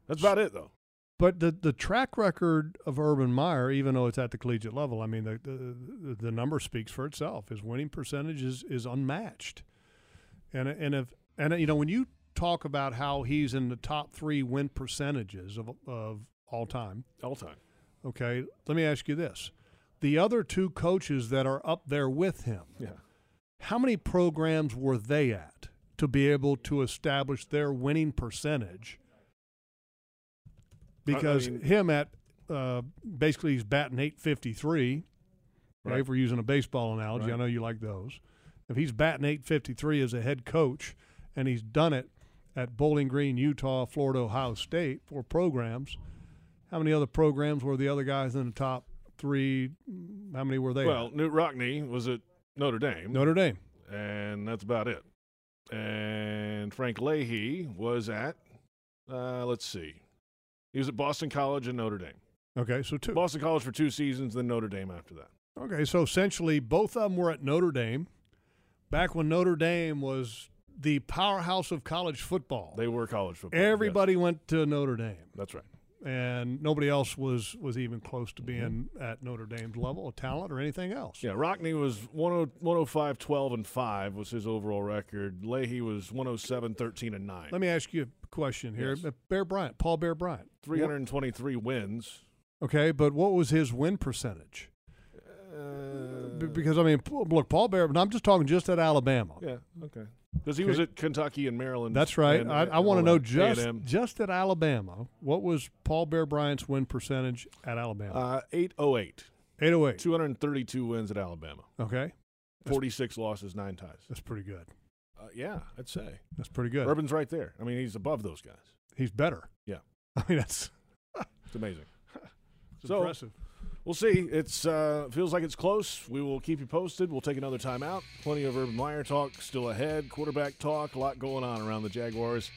That's about it, though. But the the track record of Urban Meyer, even though it's at the collegiate level, I mean the the, the number speaks for itself. His winning percentage is, is unmatched, and and if and you know when you talk about how he's in the top three win percentages of of all time, All time. okay, let me ask you this: the other two coaches that are up there with him, Yeah. how many programs were they at to be able to establish their winning percentage? I- I Because mean- him at uh, basically he's batting 853. Right. Right. If we're using a baseball analogy, I know you like those. If he's batting 853 as a head coach, and he's done it at Bowling Green, Utah, Florida, Ohio State, four programs, how many other programs were the other guys in the top three? How many were they? Well, at? Knute Rockne was at Notre Dame. Notre Dame. and that's about it. And Frank Leahy was at, uh, let's see, he was at Boston College and Notre Dame. Okay, so two. Boston College for two seasons, then Notre Dame after that. Okay, so essentially both of them were at Notre Dame back when Notre Dame was the powerhouse of college football. They were college football. yes. Everybody went to Notre Dame, That's right. And nobody else was was even close to being mm-hmm. at Notre Dame's level of talent or anything else. Yeah, Rockne was 10 105, 12, and 5 was his overall record. Leahy was 107, 13, and 9. Let me ask you a question here. Yes. Uh, Bear Bryant, Paul Bear Bryant. 323 wins. Okay, but what was his win percentage? Uh, because I mean, look, Paul Bear. But I'm just talking just at Alabama. yeah, okay. Because he was at Kentucky and Maryland. That's right. and- I, I want to know just A&M. just at Alabama, what was Paul Bear Bryant's win percentage at Alabama? Uh, 808. 808. 232 wins at Alabama. Okay, 46 losses, nine ties. that's pretty good. Uh, yeah, I'd say. That's pretty good. Urban's right there. I mean, he's above those guys. He's better. Yeah. I mean, that's It's amazing. it's So- impressive. We'll see. It's uh, feels like it's close. We will keep you posted. We'll take another time out. Plenty of Urban Meyer talk still ahead. Quarterback talk. A lot going on around the Jaguars.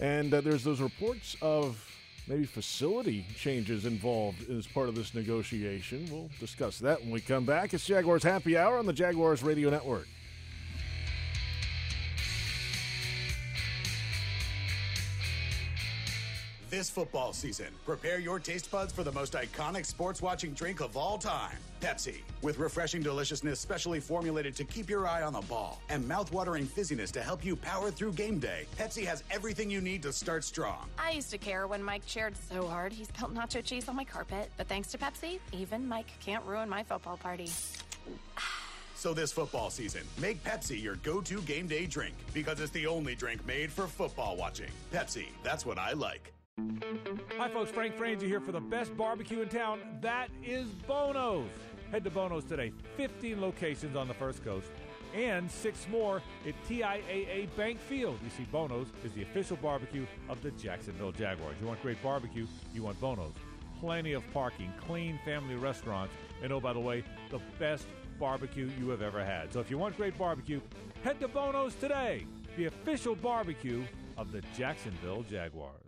And uh, there's those reports of maybe facility changes involved as part of this negotiation. We'll discuss that when we come back. It's Jaguars Happy Hour on the Jaguars Radio Network. This football season, prepare your taste buds for the most iconic sports watching drink of all time Pepsi. With refreshing deliciousness specially formulated to keep your eye on the ball and mouth-watering fizziness to help you power through game day, Pepsi has everything you need to start strong. I used to care when Mike cheered so hard he spilled nacho cheese on my carpet, but thanks to Pepsi, even Mike can't ruin my football party. So this football season, make Pepsi your go-to game day drink because it's the only drink made for football watching. Pepsi, that's what I like. Hi, folks. Frank Frangie here for the best barbecue in town. That is Bono's. Head to Bono's today. 15 locations on the First Coast and six more at TIAA Bank Field. You see, Bono's is the official barbecue of the Jacksonville Jaguars. You want great barbecue, you want Bono's. Plenty of parking, clean family restaurants, and oh, by the way, the best barbecue you have ever had. So if you want great barbecue, head to Bono's today, the official barbecue of the Jacksonville Jaguars.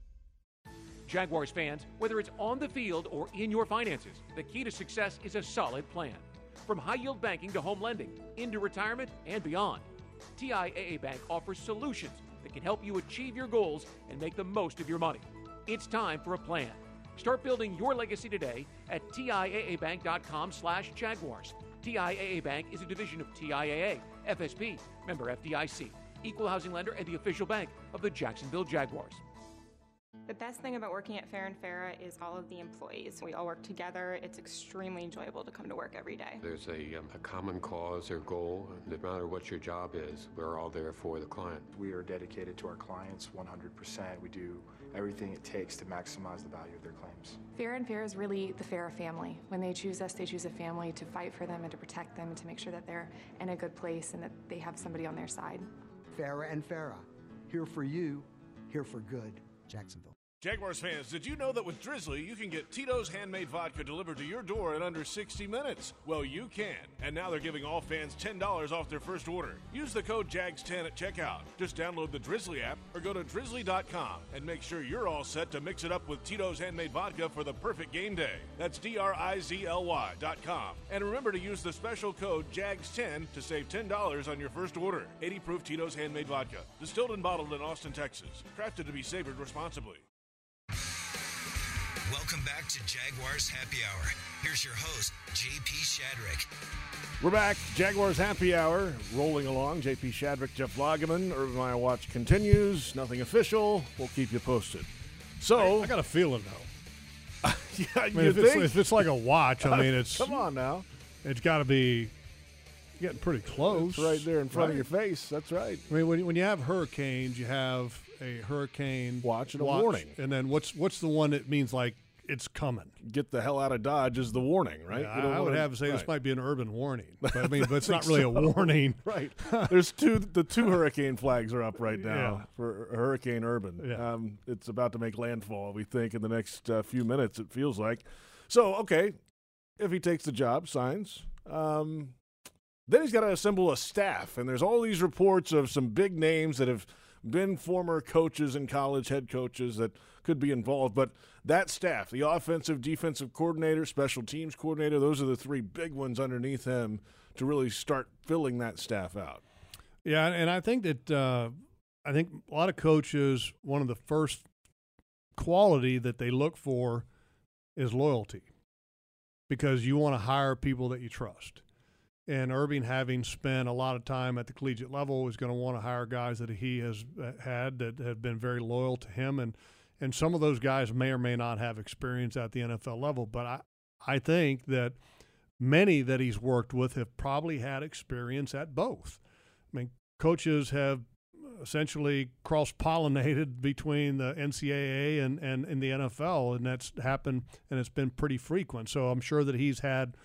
Jaguars fans, whether it's on the field or in your finances, the key to success is a solid plan. From high yield banking to home lending, into retirement, and beyond, TIAA Bank offers solutions that can help you achieve your goals and make the most of your money. It's time for a plan. Start building your legacy today at TIAABank.com slash Jaguars. TIAA Bank is a division of TIAA, FSB, member FDIC, equal housing lender, and the official bank of the Jacksonville Jaguars. The best thing about working at Farah and Farah is all of the employees. We all work together. It's extremely enjoyable to come to work every day. There's a, um, a common cause or goal. No matter what your job is, we're all there for the client. We are dedicated to our clients 100%. We do everything it takes to maximize the value of their claims. Farah and Farah is really the Farah family. When they choose us, they choose a family to fight for them and to protect them and to make sure that they're in a good place and that they have somebody on their side. Farah and Farah, here for you, here for good. Jacksonville. Jaguars fans, did you know that with Drizzly, you can get Tito's handmade vodka delivered to your door in under 60 minutes? Well, you can. And now they're giving all fans $10 off their first order. Use the code JAGS10 at checkout. Just download the Drizzly app or go to drizzly.com and make sure you're all set to mix it up with Tito's handmade vodka for the perfect game day. That's D R I Z L Y.com. And remember to use the special code JAGS10 to save $10 on your first order. 80 proof Tito's handmade vodka. Distilled and bottled in Austin, Texas. Crafted to be savored responsibly. Welcome back to Jaguars Happy Hour. Here's your host, JP Shadrick. We're back. Jaguars Happy Hour rolling along. JP Shadrick, Jeff Lageman. Urban Meyer Watch continues. Nothing official. We'll keep you posted. So I, I got a feeling though. yeah, I mean, you if it's, if it's like a watch, I mean, it's Come on now. It's got to be getting pretty close. It's right there in front of your face. That's right. I mean, when, you- when you have hurricanes, you have a hurricane Watch and a warning. and then what's what's the one that means like it's coming? Get the hell out of Dodge is the warning, right? Yeah, I, would have to say this might be an urban warning, but I mean, but it's not really a warning, right? There's two. The two hurricane flags are up right now Yeah. for Hurricane Urban. Yeah. Um, it's about to make landfall. We think in the next uh, few minutes. It feels like. So okay, if he takes the job, signs. Um, then he's got to assemble a staff, and there's all these reports of some big names that have been former coaches and college head coaches that could be involved. But that staff, the offensive, defensive coordinator, special teams coordinator, those are the three big ones underneath him to really start filling that staff out. Yeah, and I think that uh, I think a lot of coaches one of the first quality that they look for is loyalty, because you want to hire people that you trust. And Urban, having spent a lot of time at the collegiate level, is going to want to hire guys that he has uh, had that have been very loyal to him, and and some of those guys may or may not have experience at the NFL level. But I I think that many that he's worked with have probably had experience at both. I mean, coaches have essentially cross pollinated between the NCAA and, and, and the NFL, and that's happened and it's been pretty frequent. So I'm sure that he's had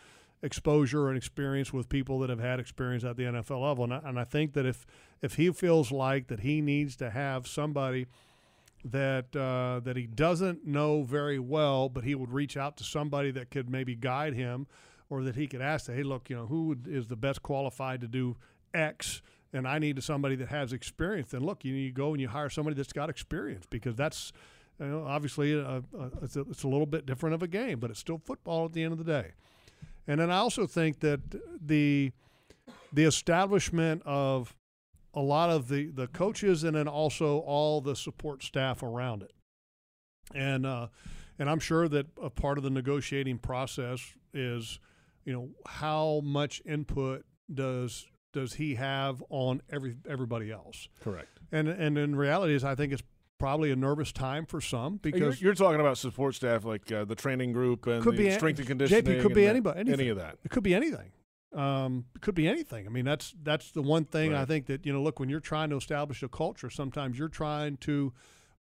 exposure and experience with people that have had experience at the NFL level. And I, and I think that if if he feels like that he needs to have somebody that uh, that he doesn't know very well, but he would reach out to somebody that could maybe guide him, or that he could ask, "Hey, look, you know, who is the best qualified to do X?" And I need somebody that has experience. Then look, you, you go and you hire somebody that's got experience because that's you know, obviously it's, a, it's a little bit different of a game, but it's still football at the end of the day. And then I also think that the the establishment of a lot of the, the coaches and then also all the support staff around it. And uh, and I'm sure that a part of the negotiating process is, you know, how much input does does he have on every everybody else? Correct. And and in reality is I think it's probably a nervous time for some because you're, you're talking about support staff like uh, the training group and could the be strength and conditioning. JP could be anybody, anything. any of that. It could be anything. Um, it could be anything. I mean, that's that's the one thing I think that you know. Look, when you're trying to establish a culture, sometimes you're trying to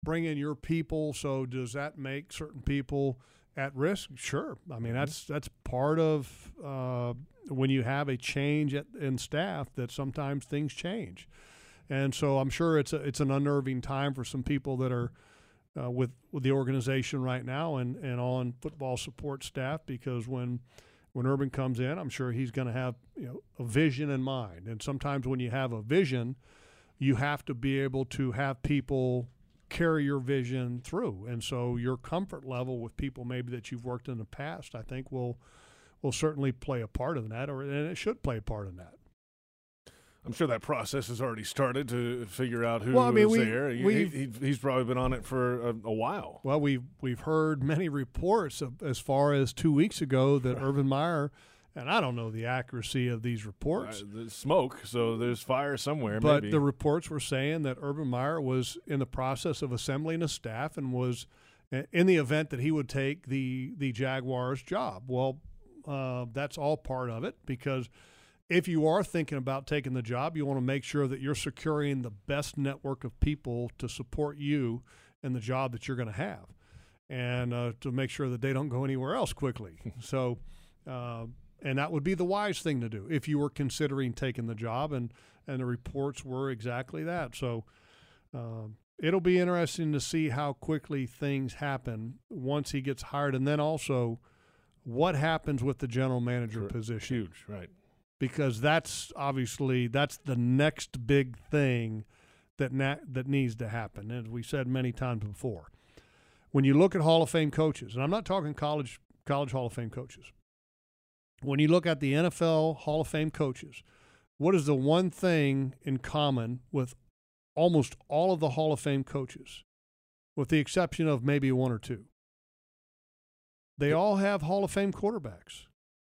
bring in your people. So does that make certain people at risk? Sure. I mean, that's that's part of uh, when you have a change at, in staff that sometimes things change, and so I'm sure it's a, it's an unnerving time for some people that are uh, with with the organization right now and and on football support staff because when when Urban comes in, I'm sure he's going to have you know a vision in mind. And sometimes when you have a vision, you have to be able to have people carry your vision through. And so your comfort level with people maybe that you've worked in the past, I think will will certainly play a part in that, or and it should play a part in that. I'm sure that process has already started to figure out who Well, I mean, is we- there. He- he- he's probably been on it for a, a while. Well, we've we've heard many reports of, as far as two weeks ago that Urban Meyer, and I don't know the accuracy of these reports, Uh, there's smoke, so there's fire somewhere. but maybe. the reports were saying that Urban Meyer was in the process of assembling a staff and was uh, in the event that he would take the the Jaguars job. Well, uh, that's all part of it because if you are thinking about taking the job, you want to make sure that you're securing the best network of people to support you in the job that you're going to have, and uh, to make sure that they don't go anywhere else quickly. so. Uh, and that would be the wise thing to do if you were considering taking the job and and the reports were exactly that so um, it'll be interesting to see how quickly things happen once he gets hired and then also what happens with the general manager position huge right because that's obviously that's the next big thing that na- that needs to happen as we said many times before when you look at Hall of Fame coaches and I'm not talking college college Hall of Fame coaches when you look at the NFL Hall of Fame coaches, what is the one thing in common with almost all of the Hall of Fame coaches, with the exception of maybe one or two? They all have Hall of Fame quarterbacks.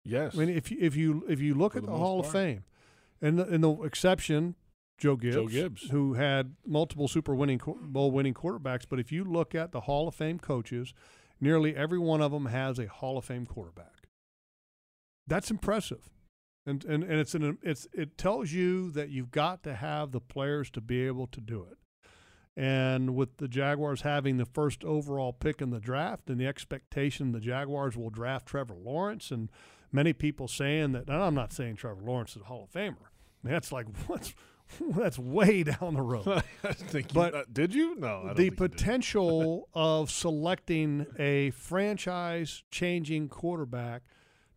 Yes. I mean, if you, if you if you look For at the the Hall of. Fame, and the, and the exception, Joe Gibbs, Joe Gibbs. who had multiple Super winning Bowl winning quarterbacks, but if you look at the Hall of Fame coaches, nearly every one of them has a Hall of Fame quarterback. That's impressive, and and, and it's an it's it tells you that you've got to have the players to be able to do it. And with the Jaguars having the first overall pick in the draft, and the expectation the Jaguars will draft Trevor Lawrence, and many people saying that, and I'm not saying Trevor Lawrence is a Hall of Famer. I mean, that's like what's that's way down the road. I think you- but uh, did you? No, the potential of selecting a franchise-changing quarterback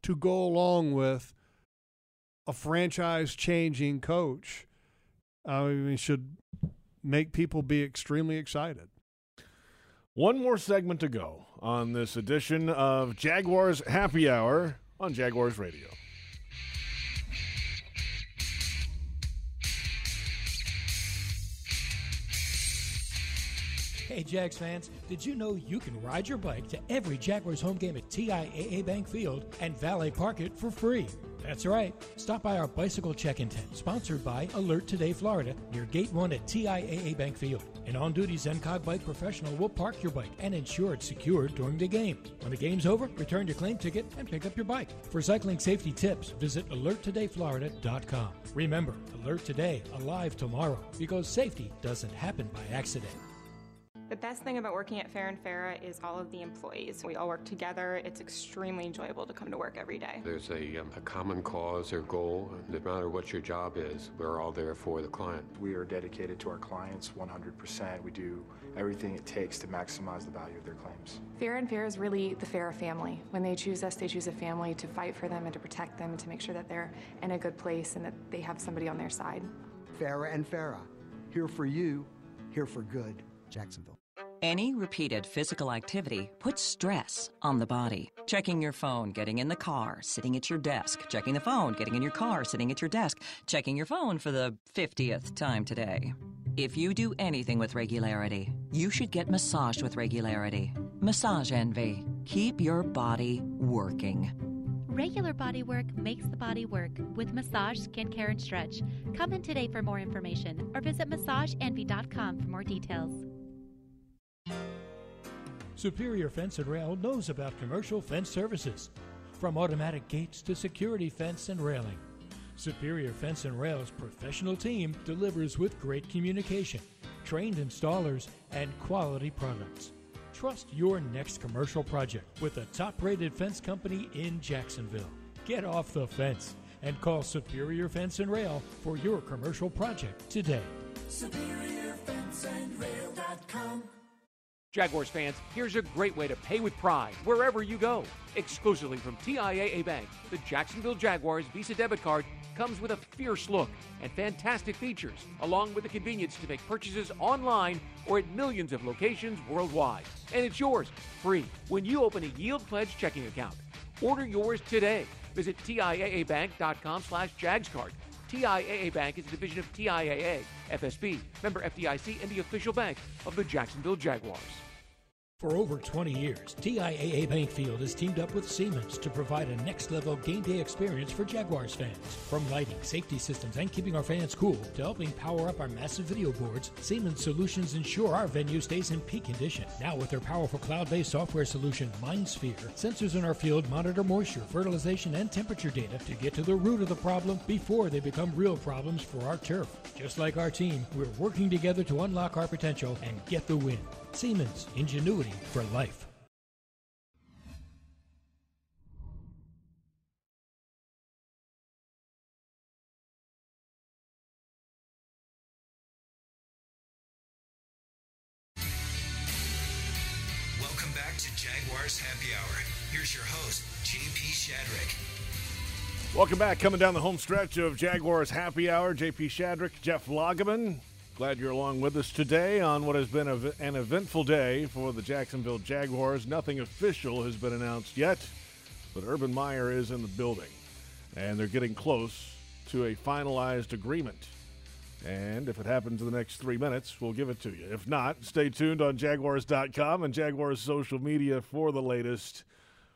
to go along with a franchise-changing coach, I mean, should make people be extremely excited. One more segment to go on this edition of Jaguars Happy Hour on Jaguars Radio. Hey, Jags fans, did you know you can ride your bike to every Jaguars home game at TIAA Bank Field and valet park it for free? That's right. Stop by our bicycle check in tent, sponsored by Alert Today Florida, near Gate 1 at TIAA Bank Field. An on duty ZenCog bike professional will park your bike and ensure it's secured during the game. When the game's over, return your claim ticket and pick up your bike. For cycling safety tips, visit alerttodayflorida.com. Remember, Alert Today, alive tomorrow, because safety doesn't happen by accident. The best thing about working at Farah and Farah is all of the employees. We all work together. It's extremely enjoyable to come to work every day. There's a, um, a common cause or goal. No matter what your job is, we're all there for the client. We are dedicated to our clients 100%. We do everything it takes to maximize the value of their claims. Farah and Farah is really the Farah family. When they choose us, they choose a family to fight for them and to protect them and to make sure that they're in a good place and that they have somebody on their side. Farah and Farah, here for you, here for good. Jacksonville. Any repeated physical activity puts stress on the body. Checking your phone, getting in the car, sitting at your desk, checking the phone, getting in your car, sitting at your desk, checking your phone for the 50th time today. If you do anything with regularity, you should get massaged with regularity. Massage Envy. Keep your body working. Regular body work makes the body work with massage, skincare, and stretch. Come in today for more information or visit massageenvy.com for more details. Superior Fence and Rail knows about commercial fence services, from automatic gates to security fence and railing. Superior Fence and Rail's professional team delivers with great communication, trained installers, and quality products. Trust your next commercial project with a top rated fence company in Jacksonville. Get off the fence and call Superior Fence and Rail for your commercial project today. SuperiorFenceandRail.com Jaguars fans, here's a great way to pay with pride wherever you go. Exclusively from TIAA Bank, the Jacksonville Jaguars Visa debit card comes with a fierce look and fantastic features, along with the convenience to make purchases online or at millions of locations worldwide. And it's yours, free, when you open a Yield Pledge checking account. Order yours today. Visit TIAABank.com slash JagsCard. TIAA Bank is a division of TIAA, FSB, member FDIC, and the official bank of the Jacksonville Jaguars. For over 20 years, TIAA Bank Field has teamed up with Siemens to provide a next level game day experience for Jaguars fans. From lighting, safety systems, and keeping our fans cool to helping power up our massive video boards, Siemens solutions ensure our venue stays in peak condition. Now, with their powerful cloud based software solution, MindSphere, sensors in our field monitor moisture, fertilization, and temperature data to get to the root of the problem before they become real problems for our turf. Just like our team, we're working together to unlock our potential and get the win. Siemens, ingenuity for life. Welcome back to Jaguars Happy Hour. Here's your host, JP Shadrick. Welcome back. Coming down the home stretch of Jaguars Happy Hour, JP Shadrick, Jeff Lageman. Glad you're along with us today on what has been an eventful day for the Jacksonville Jaguars. Nothing official has been announced yet, but Urban Meyer is in the building, and they're getting close to a finalized agreement. And if it happens in the next three minutes, we'll give it to you. If not, stay tuned on Jaguars.com and Jaguars social media for the latest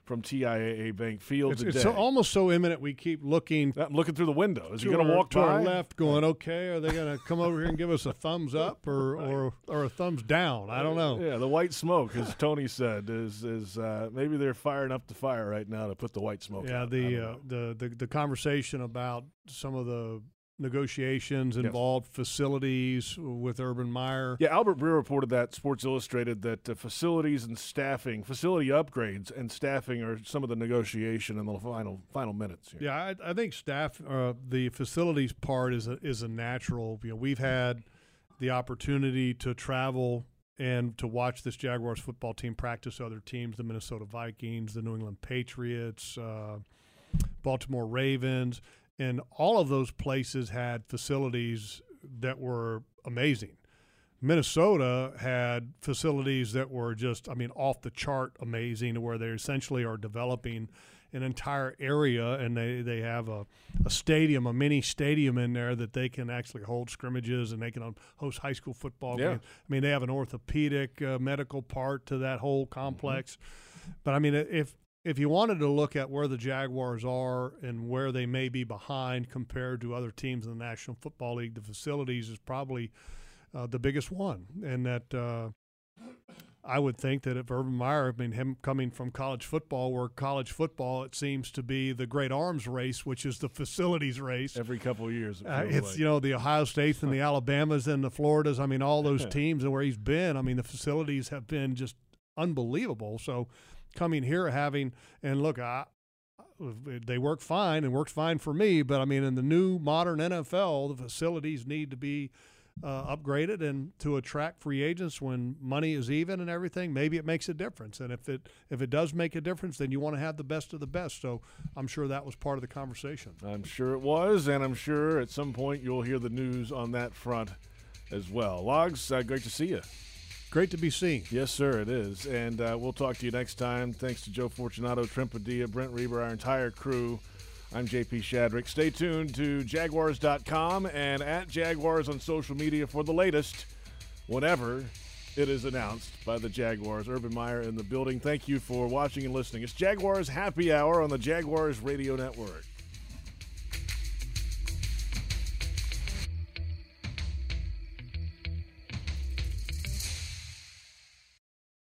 from TIAA Bank Field It's, today. it's so, almost so imminent. We keep looking. I'm looking through the window. Is he going to walk to by? our left, going okay? Are they going to come over here and give us a thumbs up or or, or a thumbs down? I don't know. Yeah, the white smoke, as Tony said, is is uh, maybe they're firing up the fire right now to put the white smoke. Yeah, the, uh, the the the conversation about some of the negotiations Yes. involved facilities with Urban Meyer. Yeah, Albert Breer reported that Sports Illustrated that uh, facilities and staffing, facility upgrades and staffing are some of the negotiation in the final final minutes. Here. Yeah, I, I think staff, uh, the facilities part is a, is a natural. You know, we've had the opportunity to travel and to watch this Jaguars football team practice other teams, the Minnesota Vikings, the New England Patriots, uh, Baltimore Ravens, and all of those places had facilities that were amazing. Minnesota had facilities that were just, I mean, off the chart amazing, where they essentially are developing an entire area and they, they have a, a stadium, a mini stadium in there that they can actually hold scrimmages and they can host high school football Yeah. games. I mean, they have an orthopedic uh, medical part to that whole complex. But I mean, if if you wanted to look at where the Jaguars are and where they may be behind compared to other teams in the National Football League, the facilities is probably uh, the biggest one. And that uh, I would think that if Urban Meyer, I mean, him coming from college football, where college football it seems to be the great arms race, which is the facilities race every couple of years. It uh, it's like. you know the Ohio States and the Alabamas and the Floridas. I mean, all those teams and where he's been. I mean, the facilities have been just unbelievable. So coming here, having and look, I, they work fine and works fine for me. But I mean, in the new modern NFL, the facilities need to be uh, upgraded and to attract free agents when money is even and everything, maybe it makes a difference. And if it if it does make a difference, then you want to have the best of the best. So I'm sure that was part of the conversation. I'm sure it was, and I'm sure at some point you'll hear the news on that front as well. Logs, uh, great to see you. Great to be seen. Yes, sir, it is. And uh, we'll talk to you next time. Thanks to Joe Fortunato, Trent Padilla, Brent Reber, our entire crew. I'm JP Shadrick. Stay tuned to Jaguars.com and at Jaguars on social media for the latest whenever it is announced by the Jaguars. Urban Meyer in the building. Thank you for watching and listening. It's Jaguars Happy Hour on the Jaguars Radio Network.